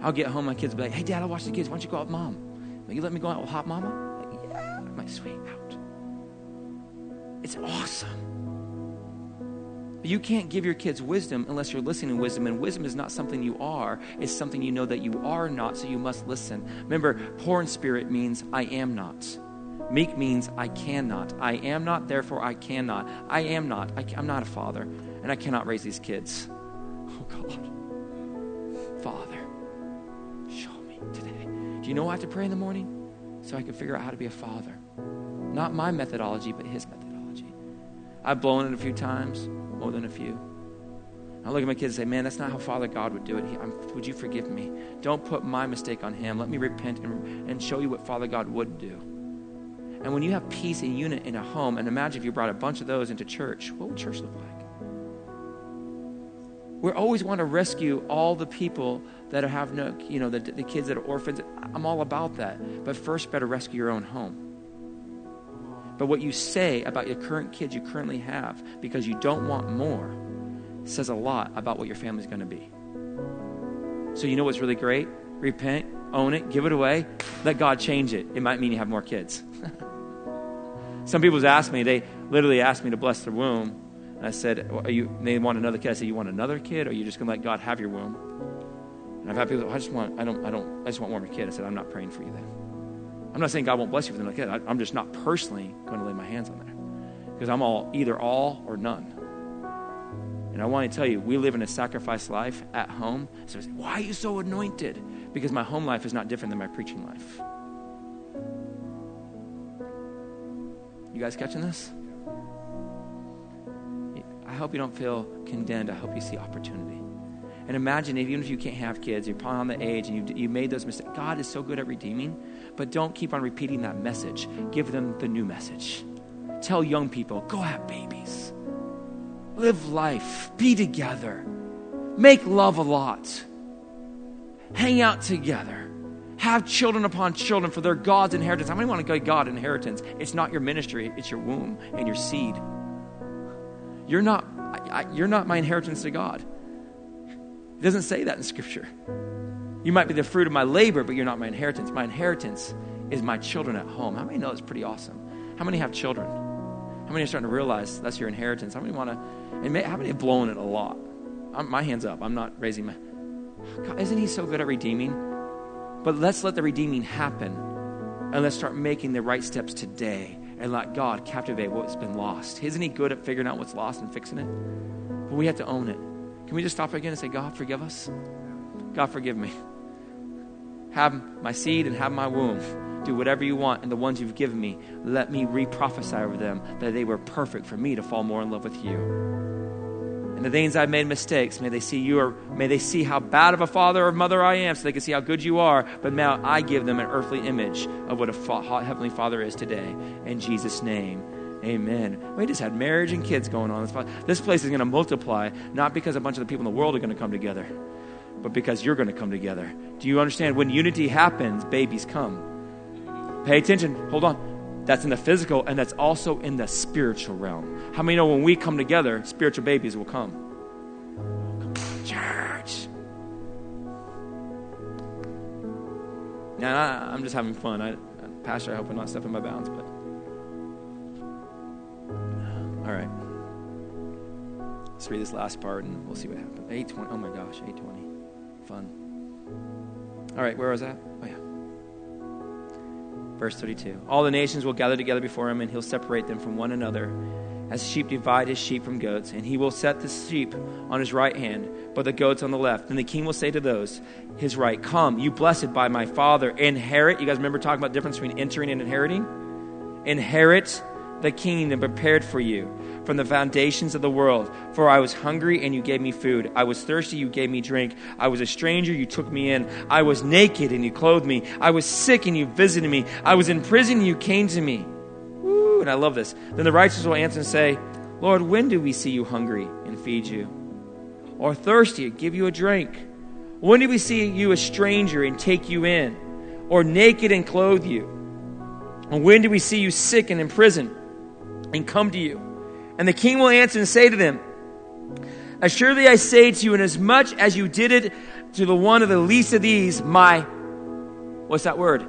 I'll get home, my kids will be like, hey, dad, I'll watch the kids. Why don't you go out with mom? Will you let me go out with hot mama? Like, yeah. Like, sweet, out. It's awesome. But you can't give your kids wisdom unless you're listening to wisdom. And wisdom is not something you are, it's something you know that you are not, so you must listen. Remember, poor in spirit means I am not. Meek means I cannot. I am not, therefore I cannot. I am not. I, am not a father, and I cannot raise these kids. Oh, God. Father, show me today. Do you know I have to pray in the morning? So I can figure out how to be a father. Not my methodology, but his methodology. I've blown it a few times more than a few. I look at my kids and say, Man, that's not how Father God would do it. He, would you forgive me? Don't put my mistake on him. Let me repent and, and show you what Father God would do. And when you have peace and unit in a home, and imagine if you brought a bunch of those into church, what would church look like? We always want to rescue all the people that have no, you know, the, the kids that are orphans. I'm all about that. But first, better rescue your own home. But what you say about your current kids you currently have because you don't want more says a lot about what your family's going to be. So, you know what's really great? Repent, own it, give it away, let God change it. It might mean you have more kids. Some people asked me, they literally asked me to bless their womb. And I said, you, they want another kid. I said, You want another kid, or are you just going to let God have your womb? And I've had people, I just want, I don't, I don't, I just want one more kid. I said, I'm not praying for you then. I'm not saying God won't bless you with another kid. I'm just not personally going to lay my hands on there because I'm all either all or none. And I want to tell you, we live in a sacrifice life at home. So why are you so anointed? Because my home life is not different than my preaching life. You guys catching this? I hope you don't feel condemned. I hope you see opportunity. And imagine, if, even if you can't have kids, you're probably on the age and you, you made those mistakes. God is so good at redeeming, but don't keep on repeating that message. Give them the new message. Tell young people go have babies, live life, be together, make love a lot, hang out together, have children upon children for their God's inheritance. How many want to go God inheritance? It's not your ministry, it's your womb and your seed. You're not, I, you're not my inheritance to God. It doesn't say that in Scripture. You might be the fruit of my labor, but you're not my inheritance. My inheritance is my children at home. How many know it's pretty awesome? How many have children? How many are starting to realize that's your inheritance? How many want to, how many have blown it a lot? I'm, my hand's up. I'm not raising my. God, isn't He so good at redeeming? But let's let the redeeming happen and let's start making the right steps today and let God captivate what's been lost. Isn't He good at figuring out what's lost and fixing it? But we have to own it. Can we just stop again and say, God, forgive us? God, forgive me. Have my seed and have my womb. Do whatever you want, and the ones you've given me, let me re prophesy over them that they were perfect for me to fall more in love with you. And the things I've made mistakes, may they see you or may they see how bad of a father or mother I am so they can see how good you are. But now I give them an earthly image of what a fa- heavenly father is today. In Jesus' name. Amen. We just had marriage and kids going on. This place is going to multiply, not because a bunch of the people in the world are going to come together, but because you're going to come together. Do you understand? When unity happens, babies come. Pay attention. Hold on. That's in the physical, and that's also in the spiritual realm. How many know when we come together, spiritual babies will come? Church. Now, I'm just having fun. I, Pastor, I hope I'm not stepping my bounds, but. All right. Let's read this last part and we'll see what happens. 820. Oh my gosh, 820. Fun. All right, where was that? Oh, yeah. Verse 32. All the nations will gather together before him, and he'll separate them from one another, as sheep divide his sheep from goats. And he will set the sheep on his right hand, but the goats on the left. And the king will say to those, his right, Come, you blessed by my father, inherit. You guys remember talking about the difference between entering and inheriting? Inherit the kingdom prepared for you from the foundations of the world. For I was hungry and you gave me food. I was thirsty, you gave me drink. I was a stranger, you took me in. I was naked and you clothed me. I was sick and you visited me. I was in prison and you came to me. Woo, and I love this. Then the righteous will answer and say, Lord, when do we see you hungry and feed you? Or thirsty and give you a drink? When do we see you a stranger and take you in? Or naked and clothe you? And when do we see you sick and in prison and come to you? And the king will answer and say to them, Assuredly I say to you, inasmuch as you did it to the one of the least of these, my, what's that word?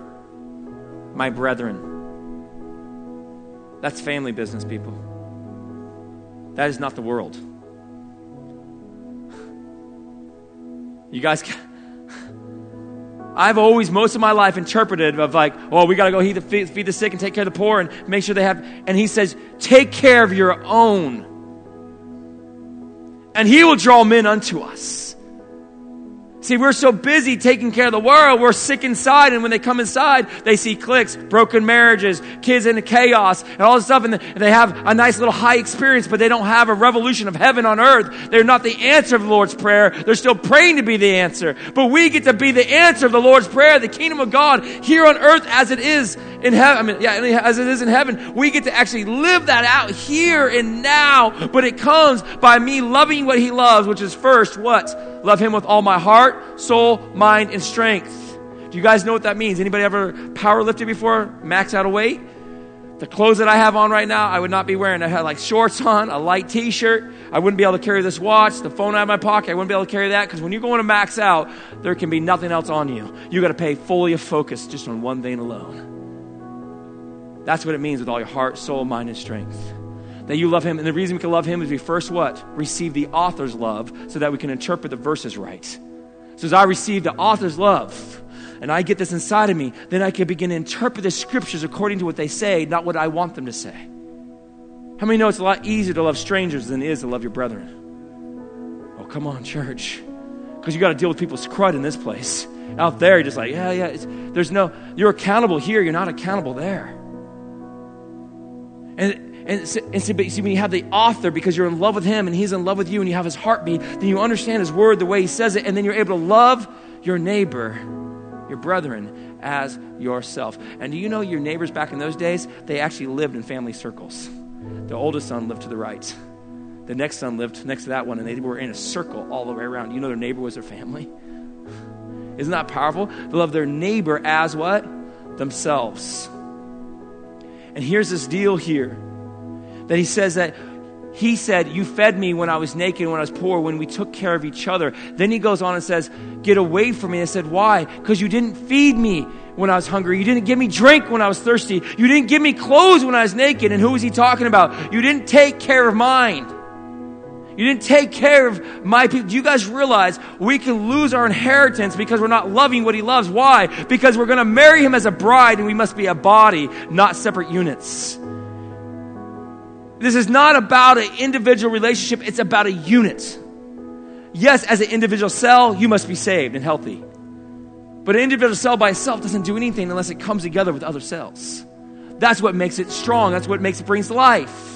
My brethren. That's family business, people. That is not the world. You guys, I've always, most of my life, interpreted of like, oh, we got to go feed the, feed the sick and take care of the poor and make sure they have. And he says, take care of your own. And he will draw men unto us. See, we're so busy taking care of the world, we're sick inside, and when they come inside, they see cliques, broken marriages, kids in chaos, and all this stuff, and they have a nice little high experience, but they don't have a revolution of heaven on earth. They're not the answer of the Lord's Prayer. They're still praying to be the answer. But we get to be the answer of the Lord's Prayer, the kingdom of God here on earth as it is in heaven. I mean, yeah, as it is in heaven. We get to actually live that out here and now, but it comes by me loving what He loves, which is first what? Love Him with all my heart, soul, mind, and strength. Do you guys know what that means? Anybody ever power lifted before? Max out of weight? The clothes that I have on right now, I would not be wearing. I had like shorts on, a light t shirt. I wouldn't be able to carry this watch, the phone out of my pocket. I wouldn't be able to carry that because when you're going to max out, there can be nothing else on you. You got to pay fully a focus just on one thing alone. That's what it means with all your heart, soul, mind, and strength that you love him. And the reason we can love him is we first what? Receive the author's love so that we can interpret the verses right. So as I receive the author's love, and I get this inside of me, then I can begin to interpret the scriptures according to what they say, not what I want them to say. How many know it's a lot easier to love strangers than it is to love your brethren? Oh, come on, church. Because you got to deal with people's crud in this place. Out there, you're just like, yeah, yeah. there's no, you're accountable here, you're not accountable there. And and, so, and so, see, when you have the author because you're in love with him and he's in love with you and you have his heartbeat, then you understand his word the way he says it, and then you're able to love your neighbor, your brethren, as yourself. And do you know your neighbors back in those days? They actually lived in family circles. The oldest son lived to the right. The next son lived next to that one, and they were in a circle all the way around. You know their neighbor was their family? Isn't that powerful? To love their neighbor as what? Themselves. And here's this deal here that he says that he said, You fed me when I was naked, when I was poor, when we took care of each other. Then he goes on and says, Get away from me. I said, Why? Because you didn't feed me when I was hungry. You didn't give me drink when I was thirsty. You didn't give me clothes when I was naked. And who was he talking about? You didn't take care of mine. You didn't take care of my people. Do you guys realize we can lose our inheritance because we're not loving what he loves? Why? Because we're going to marry him as a bride and we must be a body, not separate units. This is not about an individual relationship, it's about a unit. Yes, as an individual cell, you must be saved and healthy. But an individual cell by itself doesn't do anything unless it comes together with other cells. That's what makes it strong. That's what makes it brings life.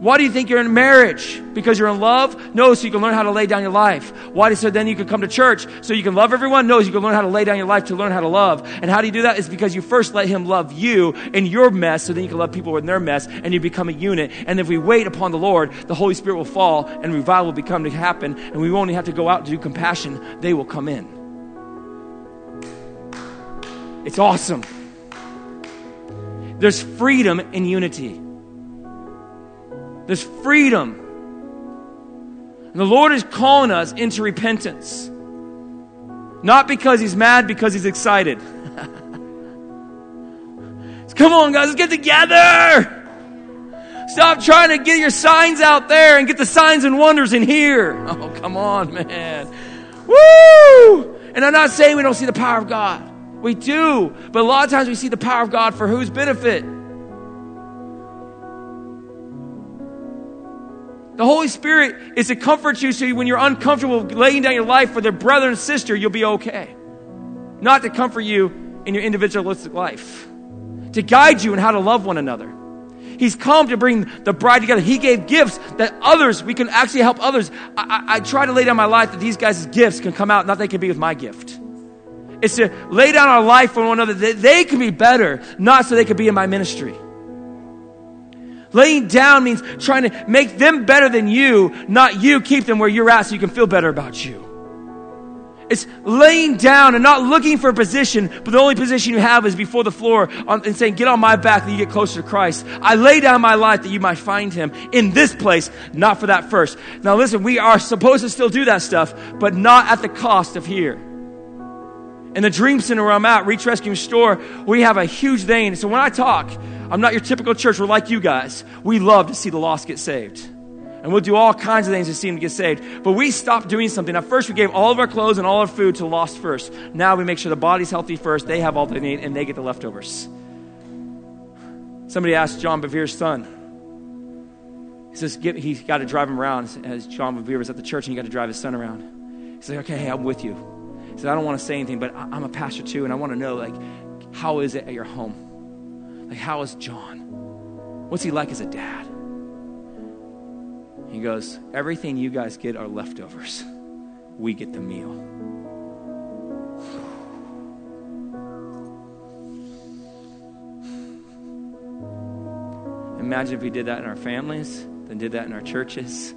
Why do you think you're in marriage? Because you're in love? No, so you can learn how to lay down your life. Why so then you can come to church so you can love everyone? No, so you can learn how to lay down your life to learn how to love. And how do you do that? Is because you first let him love you in your mess so then you can love people in their mess and you become a unit. And if we wait upon the Lord, the Holy Spirit will fall and revival will become to happen and we won't have to go out to do compassion. They will come in. It's awesome. There's freedom in unity. There's freedom. And the Lord is calling us into repentance. Not because He's mad, because He's excited. Come on, guys, let's get together. Stop trying to get your signs out there and get the signs and wonders in here. Oh, come on, man. Woo! And I'm not saying we don't see the power of God. We do. But a lot of times we see the power of God for whose benefit? The Holy Spirit is to comfort you so when you're uncomfortable laying down your life for their brother and sister, you'll be okay. Not to comfort you in your individualistic life, to guide you in how to love one another. He's come to bring the bride together. He gave gifts that others, we can actually help others. I, I, I try to lay down my life that these guys' gifts can come out, not they can be with my gift. It's to lay down our life for one another that they can be better, not so they can be in my ministry. Laying down means trying to make them better than you, not you keep them where you're at so you can feel better about you. It's laying down and not looking for a position, but the only position you have is before the floor on, and saying, Get on my back that you get closer to Christ. I lay down my life that you might find him in this place, not for that first. Now, listen, we are supposed to still do that stuff, but not at the cost of here. In the Dream Center where I'm at, Reach Rescue Store, we have a huge thing. So when I talk, I'm not your typical church. We're like you guys. We love to see the lost get saved. And we'll do all kinds of things to see them get saved. But we stopped doing something. At first, we gave all of our clothes and all our food to the lost first. Now we make sure the body's healthy first. They have all they need, and they get the leftovers. Somebody asked John Bevere's son. He says he got to drive him around. As John Bevere was at the church, and he got to drive his son around. He's like, "Okay, hey, I'm with you." He said, "I don't want to say anything, but I'm a pastor too, and I want to know, like, how is it at your home?" Like, how is John? What's he like as a dad? He goes, Everything you guys get are leftovers. We get the meal. Imagine if we did that in our families, then did that in our churches.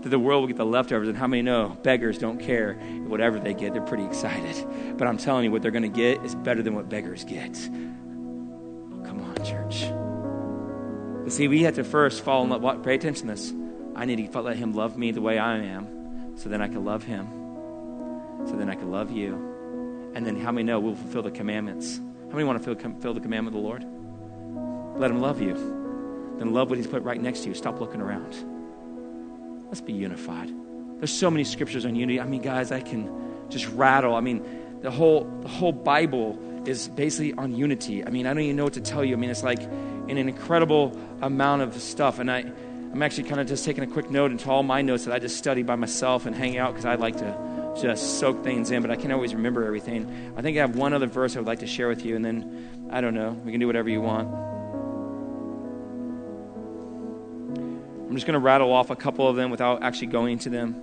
That the world would get the leftovers. And how many know beggars don't care whatever they get? They're pretty excited. But I'm telling you, what they're going to get is better than what beggars get church. But see, we have to first fall in love. Pay attention to this. I need to let Him love me the way I am so then I can love Him. So then I can love you. And then how many know we'll fulfill the commandments? How many want to fulfill the commandment of the Lord? Let Him love you. Then love what He's put right next to you. Stop looking around. Let's be unified. There's so many scriptures on unity. I mean, guys, I can just rattle. I mean, the whole, the whole Bible is basically on unity. I mean, I don't even know what to tell you. I mean, it's like an incredible amount of stuff. And I, I'm actually kind of just taking a quick note into all my notes that I just study by myself and hang out because I like to just soak things in, but I can't always remember everything. I think I have one other verse I would like to share with you, and then I don't know. We can do whatever you want. I'm just going to rattle off a couple of them without actually going to them.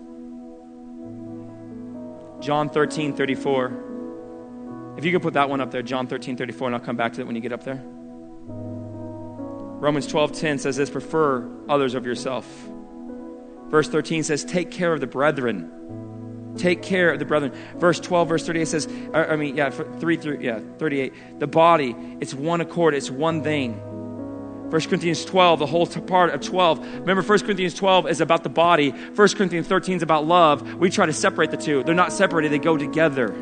John 13, 34. If you can put that one up there, John 13, 34, and I'll come back to it when you get up there. Romans 12, 10 says this prefer others of yourself. Verse 13 says, Take care of the brethren. Take care of the brethren. Verse 12, verse 38 says, er, I mean, yeah, 3 through, yeah, 38. The body, it's one accord, it's one thing. 1 Corinthians 12, the whole part of 12. Remember, 1 Corinthians 12 is about the body. 1 Corinthians 13 is about love. We try to separate the two. They're not separated, they go together.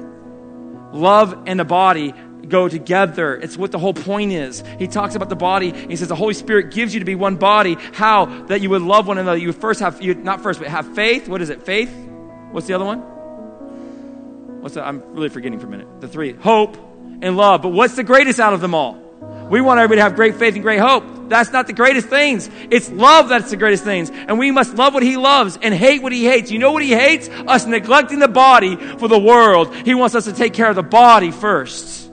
Love and the body go together. It's what the whole point is. He talks about the body. he says the Holy Spirit gives you to be one body. How? That you would love one another. You first have, you, not first, but have faith. What is it? Faith? What's the other one? What's that? I'm really forgetting for a minute. The three. Hope and love. But what's the greatest out of them all? We want everybody to have great faith and great hope. That's not the greatest things. It's love that's the greatest things. And we must love what he loves and hate what he hates. You know what he hates? Us neglecting the body for the world. He wants us to take care of the body first.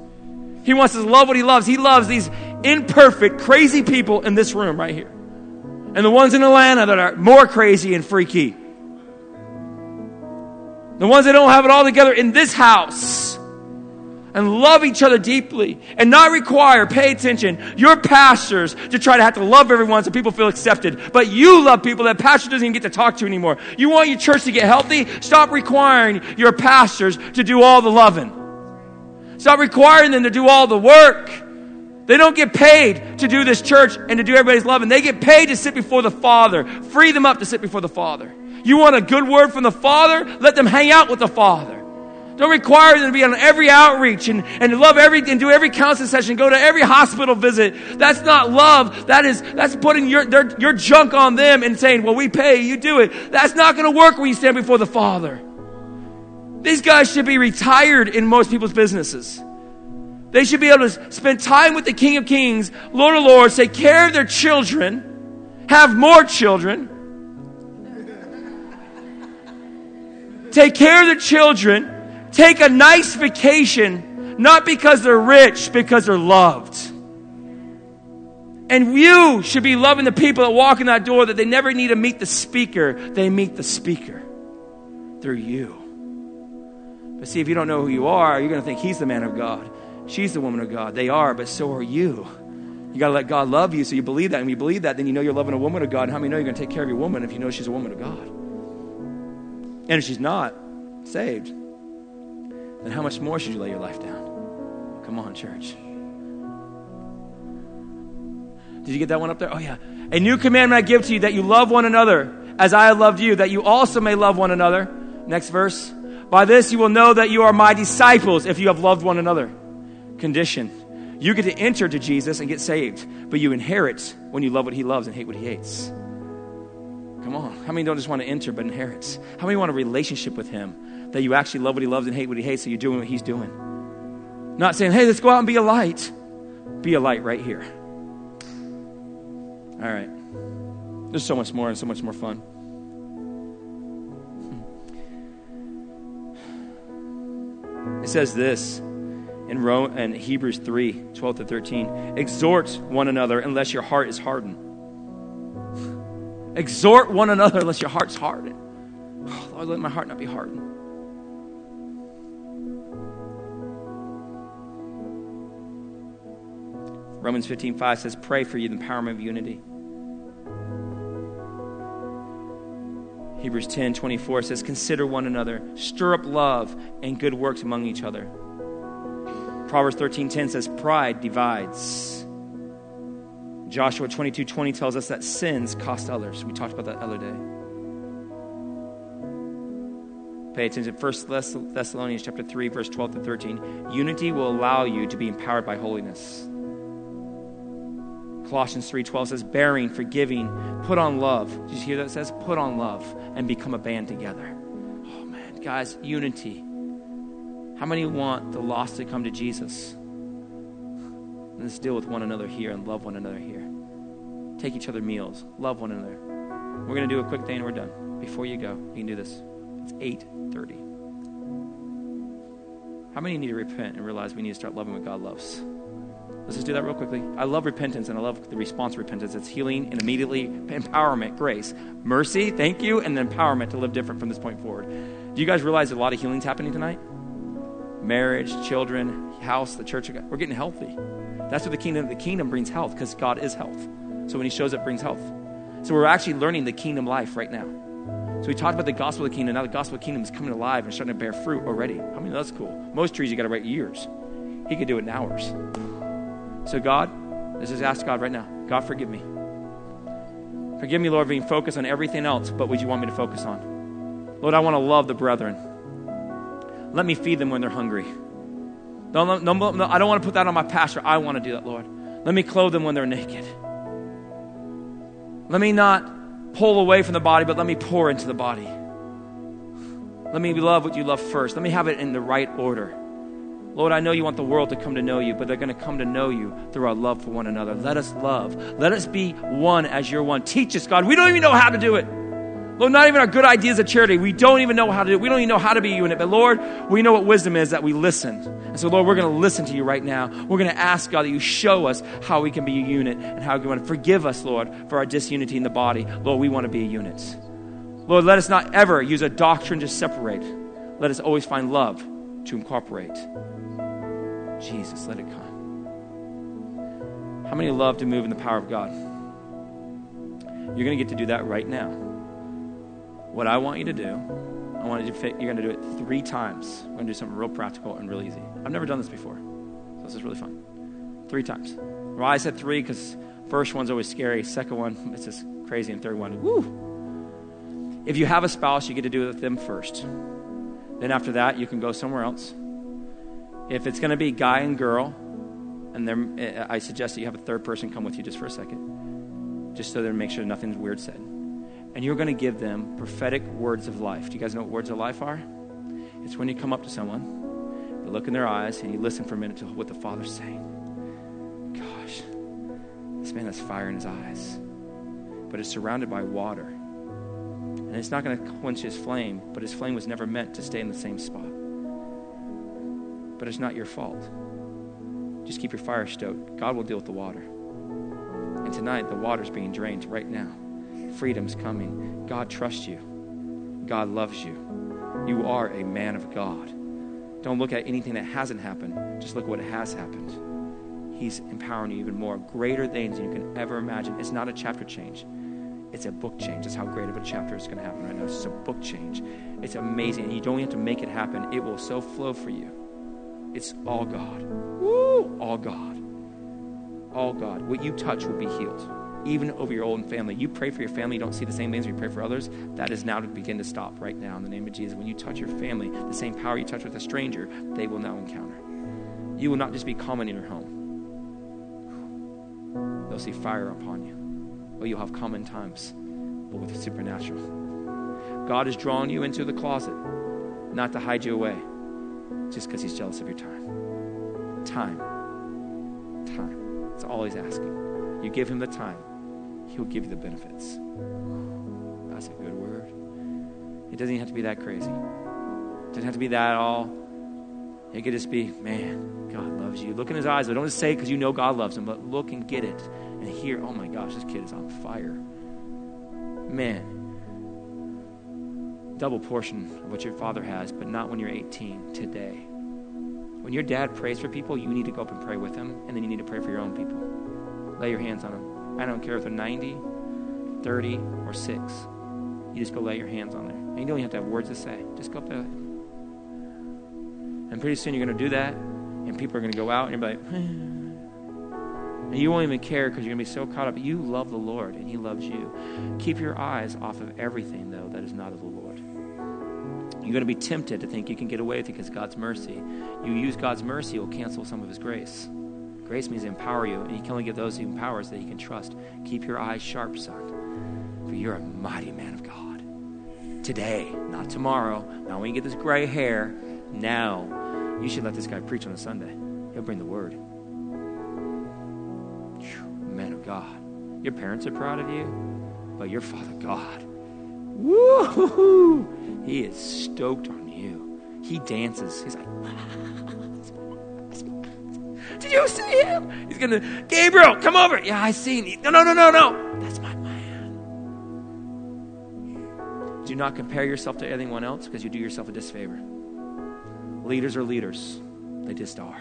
He wants us to love what he loves. He loves these imperfect, crazy people in this room right here. And the ones in Atlanta that are more crazy and freaky. The ones that don't have it all together in this house and love each other deeply and not require, pay attention, your pastors to try to have to love everyone so people feel accepted. But you love people that pastor doesn't even get to talk to anymore. You want your church to get healthy? Stop requiring your pastors to do all the loving. Stop requiring them to do all the work. They don't get paid to do this church and to do everybody's loving. They get paid to sit before the Father. Free them up to sit before the Father. You want a good word from the Father? Let them hang out with the Father. Don't require them to be on every outreach and, and love every and do every counseling session, go to every hospital visit. That's not love. That is that's putting your their, your junk on them and saying, "Well, we pay, you do it." That's not going to work when you stand before the Father. These guys should be retired in most people's businesses. They should be able to spend time with the King of Kings, Lord of Lords, take care of their children, have more children, take care of their children, take a nice vacation, not because they're rich, because they're loved. And you should be loving the people that walk in that door that they never need to meet the speaker, they meet the speaker through you. But see, if you don't know who you are, you're going to think he's the man of God. She's the woman of God. They are, but so are you. You got to let God love you so you believe that. And when you believe that, then you know you're loving a woman of God. And how many know you're going to take care of your woman if you know she's a woman of God? And if she's not saved, then how much more should you lay your life down? Come on, church. Did you get that one up there? Oh, yeah. A new commandment I give to you that you love one another as I have loved you, that you also may love one another. Next verse. By this you will know that you are my disciples if you have loved one another. Condition. You get to enter to Jesus and get saved, but you inherit when you love what he loves and hate what he hates. Come on. How many don't just want to enter but inherit? How many want a relationship with him that you actually love what he loves and hate what he hates so you're doing what he's doing? Not saying, hey, let's go out and be a light. Be a light right here. All right. There's so much more and so much more fun. Hmm. It says this in, Rome, in Hebrews 3 12 to 13 Exhort one another unless your heart is hardened. Exhort one another unless your heart's hardened. Oh, Lord, let my heart not be hardened. Romans 15 5 says, Pray for you the empowerment of unity. Hebrews 10 24 says, Consider one another, stir up love and good works among each other. Proverbs 13 10 says, Pride divides. Joshua 22 20 tells us that sins cost others. We talked about that the other day. Pay attention. 1 Thessalonians chapter 3, verse 12 to 13. Unity will allow you to be empowered by holiness. Colossians 3:12 says bearing, forgiving, put on love. Did you hear that it says put on love and become a band together. Oh man, guys, unity. How many want the lost to come to Jesus? Let's deal with one another here and love one another here. Take each other meals. Love one another. We're going to do a quick thing and we're done. Before you go, you can do this. It's 8:30. How many need to repent and realize we need to start loving what God loves? Let's just do that real quickly. I love repentance and I love the response to repentance. It's healing and immediately empowerment, grace, mercy, thank you, and then empowerment to live different from this point forward. Do you guys realize a lot of healing's happening tonight? Marriage, children, house, the church. We're getting healthy. That's what the kingdom. The kingdom brings health because God is health. So when He shows up, brings health. So we're actually learning the kingdom life right now. So we talked about the gospel of the kingdom. Now the gospel of the kingdom is coming alive and starting to bear fruit already. I mean, that's cool. Most trees you got to wait years. He could do it in hours. So God, let's just ask God right now. God, forgive me. Forgive me, Lord, being focused on everything else, but what you want me to focus on. Lord, I want to love the brethren. Let me feed them when they're hungry. No, no, no, I don't want to put that on my pastor. I want to do that, Lord. Let me clothe them when they're naked. Let me not pull away from the body, but let me pour into the body. Let me love what you love first. Let me have it in the right order. Lord, I know you want the world to come to know you, but they're going to come to know you through our love for one another. Let us love. Let us be one as you're one. Teach us, God. We don't even know how to do it. Lord, not even our good ideas of charity. We don't even know how to do it. We don't even know how to be a unit. But Lord, we know what wisdom is that we listen. And so, Lord, we're going to listen to you right now. We're going to ask, God, that you show us how we can be a unit and how we want to forgive us, Lord, for our disunity in the body. Lord, we want to be a unit. Lord, let us not ever use a doctrine to separate. Let us always find love to incorporate. Jesus, let it come. How many love to move in the power of God? You're going to get to do that right now. What I want you to do, I want you to fit, you're going to do it three times. We're going to do something real practical and real easy. I've never done this before, so this is really fun. Three times. Well, I said three because first one's always scary. Second one, it's just crazy. And third one, woo. If you have a spouse, you get to do it with them first. Then after that, you can go somewhere else. If it's going to be guy and girl, and I suggest that you have a third person come with you just for a second, just so that make sure nothing's weird said. And you're going to give them prophetic words of life. Do you guys know what words of life are? It's when you come up to someone, you look in their eyes, and you listen for a minute to what the Father's saying. Gosh, this man has fire in his eyes, but it's surrounded by water. And it's not going to quench his flame, but his flame was never meant to stay in the same spot but it's not your fault. Just keep your fire stoked. God will deal with the water. And tonight, the water's being drained right now. Freedom's coming. God trusts you. God loves you. You are a man of God. Don't look at anything that hasn't happened. Just look at what has happened. He's empowering you even more. Greater things than you can ever imagine. It's not a chapter change. It's a book change. That's how great of a chapter is going to happen right now. It's a book change. It's amazing. You don't have to make it happen. It will so flow for you. It's all God. Woo! All God. All God. What you touch will be healed, even over your own family. You pray for your family, you don't see the same things you pray for others. That is now to begin to stop right now in the name of Jesus. When you touch your family, the same power you touch with a stranger, they will now encounter. You will not just be common in your home, they'll see fire upon you. Well, you'll have common times, but with the supernatural. God is drawing you into the closet, not to hide you away just because he's jealous of your time. Time. Time. It's all he's asking. You give him the time, he'll give you the benefits. That's a good word. It doesn't even have to be that crazy. It doesn't have to be that all. It could just be, man, God loves you. Look in his eyes. But don't just say because you know God loves him, but look and get it and hear, oh my gosh, this kid is on fire. Man, double portion of what your father has, but not when you're 18, today. When your dad prays for people, you need to go up and pray with him, and then you need to pray for your own people. Lay your hands on them. I don't care if they're 90, 30, or 6. You just go lay your hands on there. And you don't even have to have words to say. Just go up there. And pretty soon you're going to do that, and people are going to go out, and you're like, and you won't even care because you're going to be so caught up. You love the Lord, and He loves you. Keep your eyes off of everything, though, that is not of the Lord. You're going to be tempted to think you can get away with it because God's mercy. You use God's mercy, it will cancel some of His grace. Grace means empower you, and He can only give those He empowers that He can trust. Keep your eyes sharp, son, for you're a mighty man of God. Today, not tomorrow, not when you get this gray hair, now. You should let this guy preach on a Sunday. He'll bring the word. Man of God. Your parents are proud of you, but your Father God, woo He is stoked on you. He dances. He's like, Did you see him? He's gonna, Gabriel, come over. Yeah, I seen. No, no, no, no, no. That's my man. Do not compare yourself to anyone else because you do yourself a disfavor. Leaders are leaders. They just are.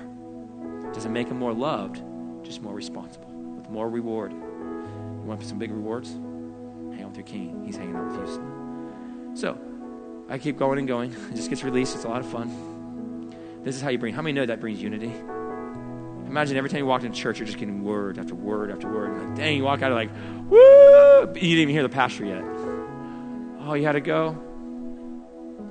Doesn't make them more loved, just more responsible, with more reward. You want some big rewards? Out king. He's hanging out with you. So, I keep going and going. It just gets released. It's a lot of fun. This is how you bring. How many know that brings unity? Imagine every time you walk into church, you're just getting word after word after word. Like, dang, you walk out of like, woo! You didn't even hear the pastor yet. Oh, you had to go?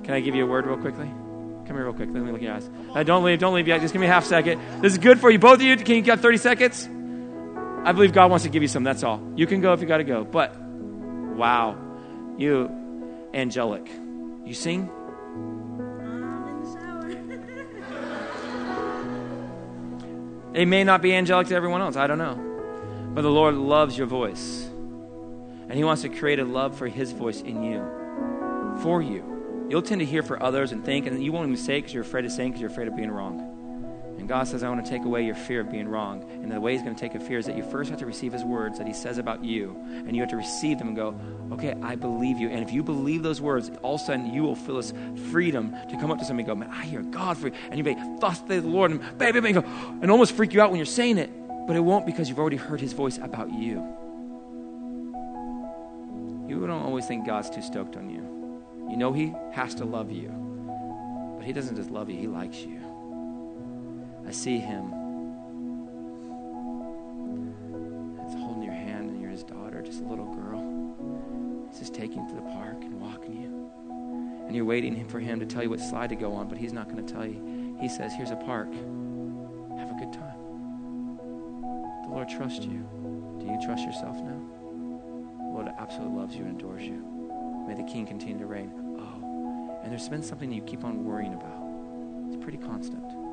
Can I give you a word real quickly? Come here real quick. Let me look at your eyes. Uh, don't leave. Don't leave yet. Just give me a half second. This is good for you. Both of you. Can you get 30 seconds? I believe God wants to give you some. That's all. You can go if you got to go. But, wow. You, angelic. You sing? It may not be angelic to everyone else. I don't know. But the Lord loves your voice. And He wants to create a love for His voice in you, for you. You'll tend to hear for others and think, and you won't even say because you're afraid of saying because you're afraid of being wrong. And God says, I want to take away your fear of being wrong. And the way He's going to take a fear is that you first have to receive His words that He says about you. And you have to receive them and go, okay, I believe you. And if you believe those words, all of a sudden you will feel this freedom to come up to somebody and go, man, I hear God for you. And you may, thus the Lord, and baby, baby, go, and almost freak you out when you're saying it. But it won't because you've already heard His voice about you. You don't always think God's too stoked on you. You know He has to love you. But He doesn't just love you, He likes you. I see him. He's holding your hand and you're his daughter, just a little girl. He's just taking you to the park and walking you. And you're waiting for him to tell you what slide to go on, but he's not going to tell you. He says, Here's a park. Have a good time. The Lord trusts you. Do you trust yourself now? The Lord absolutely loves you and adores you. May the King continue to reign. Oh, and there's been something you keep on worrying about. It's pretty constant.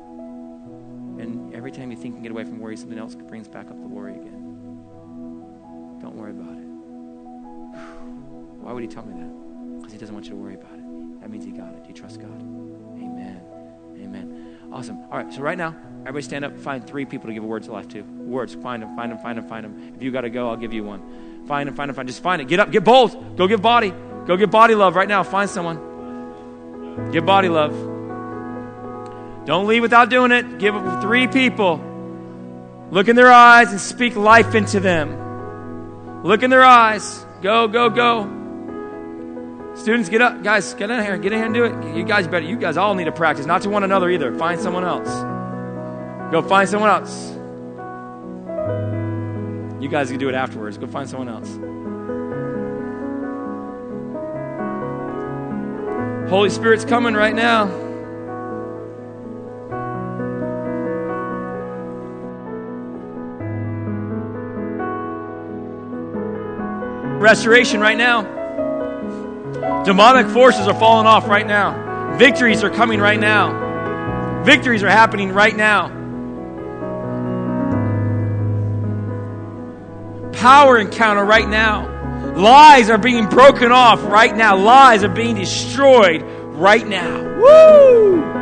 And every time you think you get away from worry, something else brings back up the worry again. Don't worry about it. Why would he tell me that? Because he doesn't want you to worry about it. That means he got it. Do you trust God? Amen. Amen. Awesome. All right, so right now, everybody stand up. Find three people to give a word to life to. Words. Find them, find them, find them, find them. If you got to go, I'll give you one. Find them, find them, find them. Just find it. Get up. Get bold. Go give body. Go give body love right now. Find someone. Give body love. Don't leave without doing it. Give it three people. Look in their eyes and speak life into them. Look in their eyes. Go, go, go. Students, get up. Guys, get in here. Get in here and do it. You guys better, you guys all need to practice. Not to one another either. Find someone else. Go find someone else. You guys can do it afterwards. Go find someone else. Holy Spirit's coming right now. Restoration right now. Demonic forces are falling off right now. Victories are coming right now. Victories are happening right now. Power encounter right now. Lies are being broken off right now. Lies are being destroyed right now. Woo!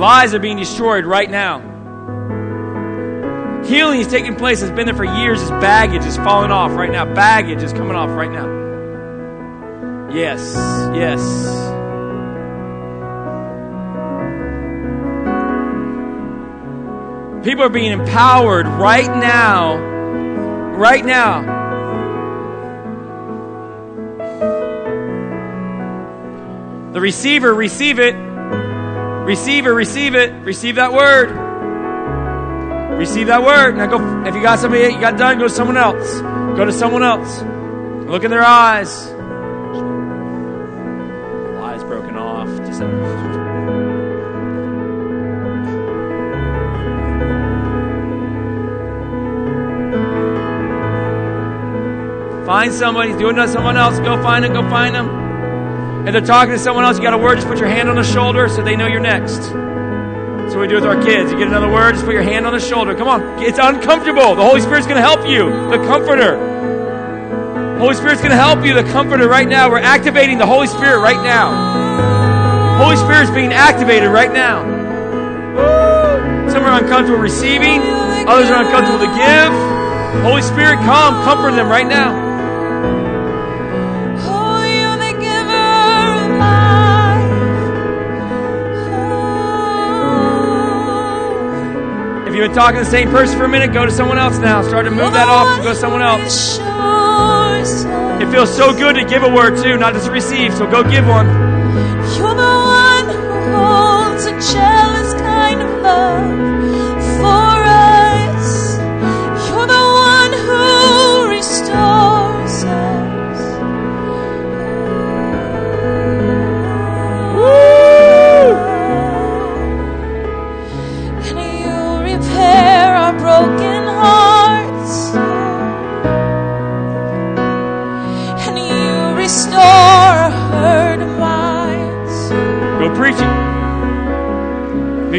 Lies are being destroyed right now. Healing is taking place. It's been there for years. This baggage is falling off right now. Baggage is coming off right now. Yes, yes. People are being empowered right now. Right now. The receiver, receive it. Receiver, receive it. Receive that word. Receive that word. Now go. If you got somebody, you got done. Go to someone else. Go to someone else. Look in their eyes. Lies broken off. Find somebody. do doing it to someone else. Go find them. Go find them. If they're talking to someone else, you got a word, just put your hand on the shoulder so they know you're next. That's what we do with our kids. You get another word, just put your hand on the shoulder. Come on. It's uncomfortable. The Holy Spirit's going to help you. The Comforter. Holy Spirit's going to help you. The Comforter right now. We're activating the Holy Spirit right now. Holy Spirit's being activated right now. Some are uncomfortable receiving. Others are uncomfortable to give. Holy Spirit, come. Comfort them right now. You've been talking to the same person for a minute, go to someone else now. Start to move that off and go to someone else. It feels so good to give a word too, not just receive. So go give one.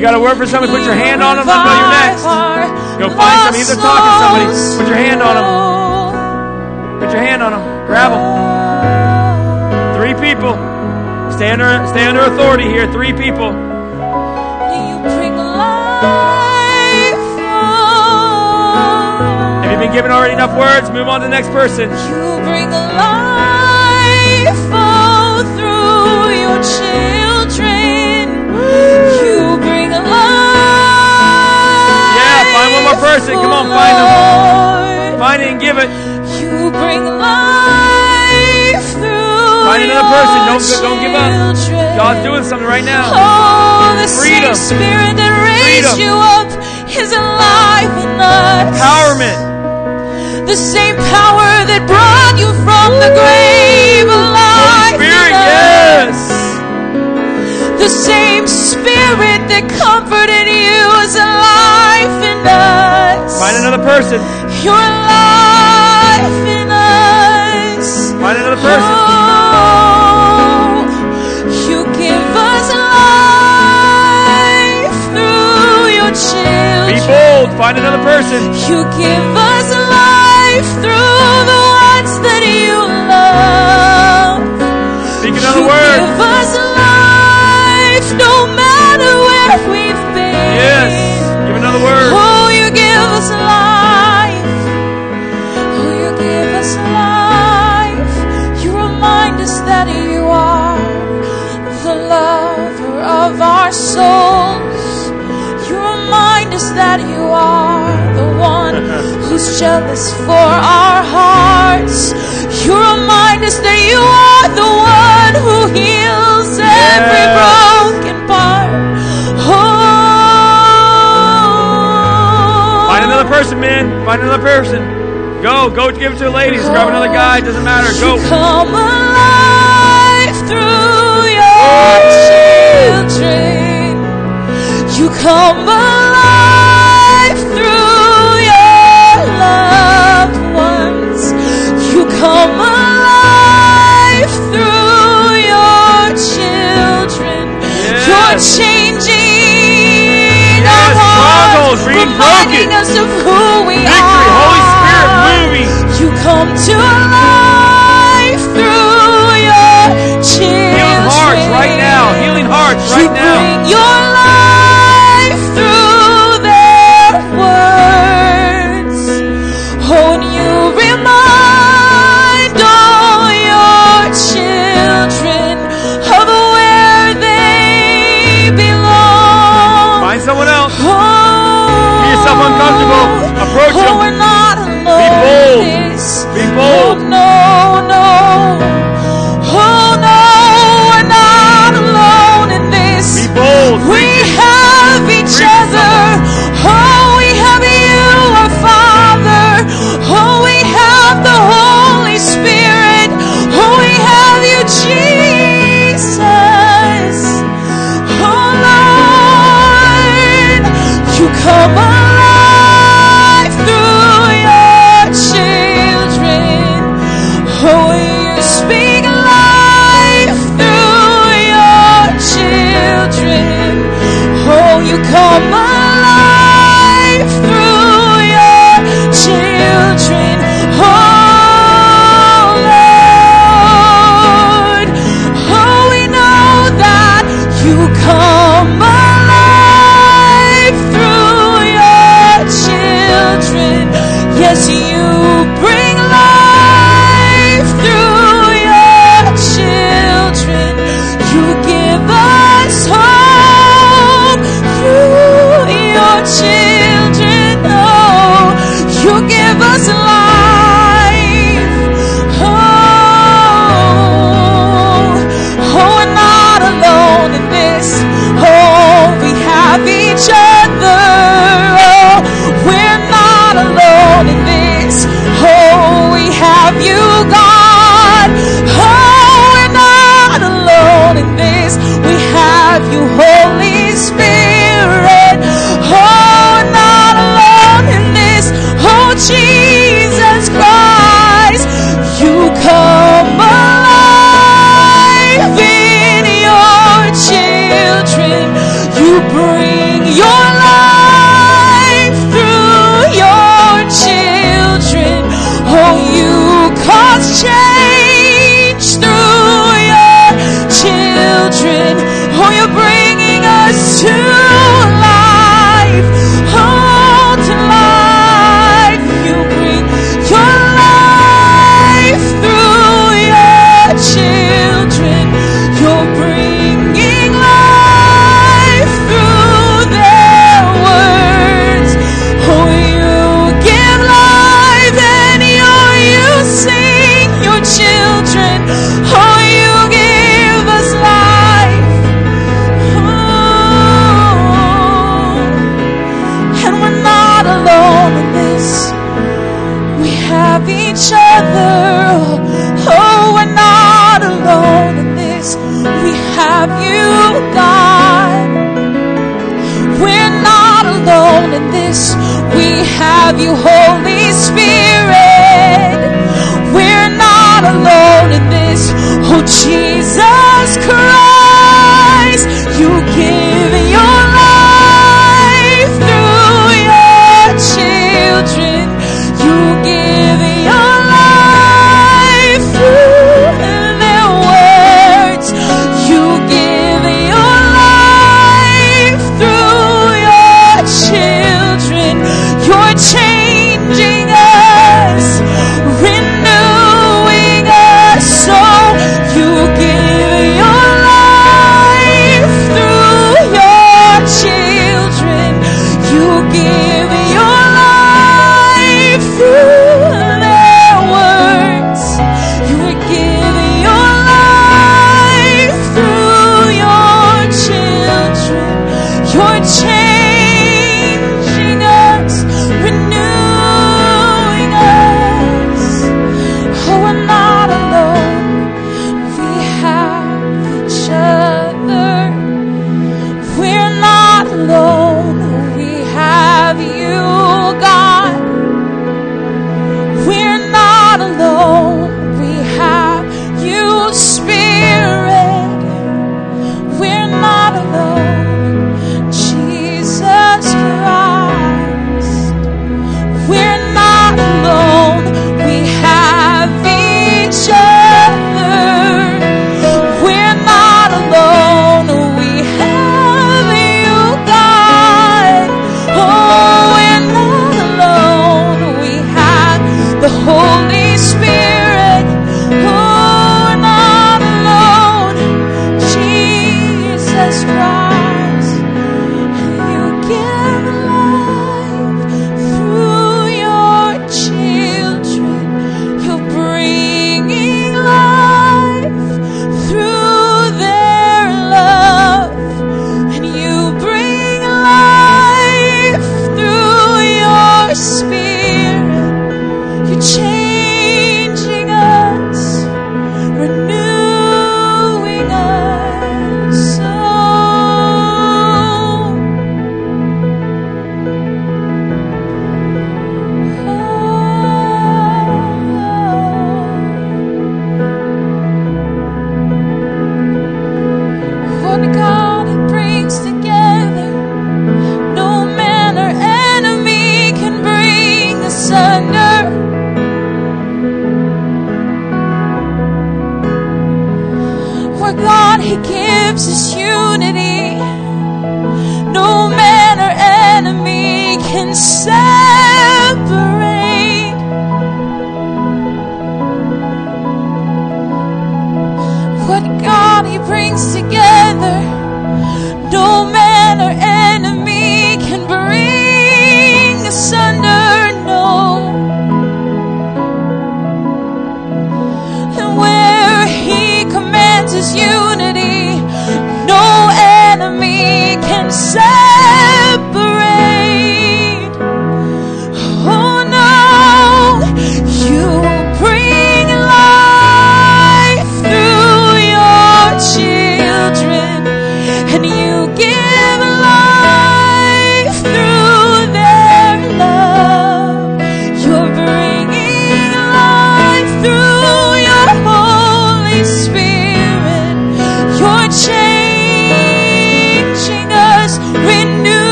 You got a word for somebody, put your hand on them. Let know you're next. Go find somebody. If they're talking to somebody, put your hand on them. Put your hand on them. Grab them. Three people. Stay under, stay under authority here. Three people. You bring life. If you've been given already enough words, move on to the next person. You bring a life through your children. Person. Come on, find them. Find it and give it. You bring life through Find another person. Don't, don't give up. God's doing something right now. Oh, the Freedom. same spirit that raised Freedom. you up is alive in us. Empowerment. The same power that brought you from the grave alive The same spirit that comforted you is alive in us. Find another person. You're alive in us. Find another person. Oh, you give us life through your children. Be bold. Find another person. You give us life through who's jealous for our hearts. You remind us that you are the one who heals every Yes. broken part. Oh, Find another person, man. Find another person. Go. Go give it to the ladies. Grab another guy. Doesn't matter. Go. Come alive through your children. You come alive right now. Healing hearts reminding us of who we are. You right now.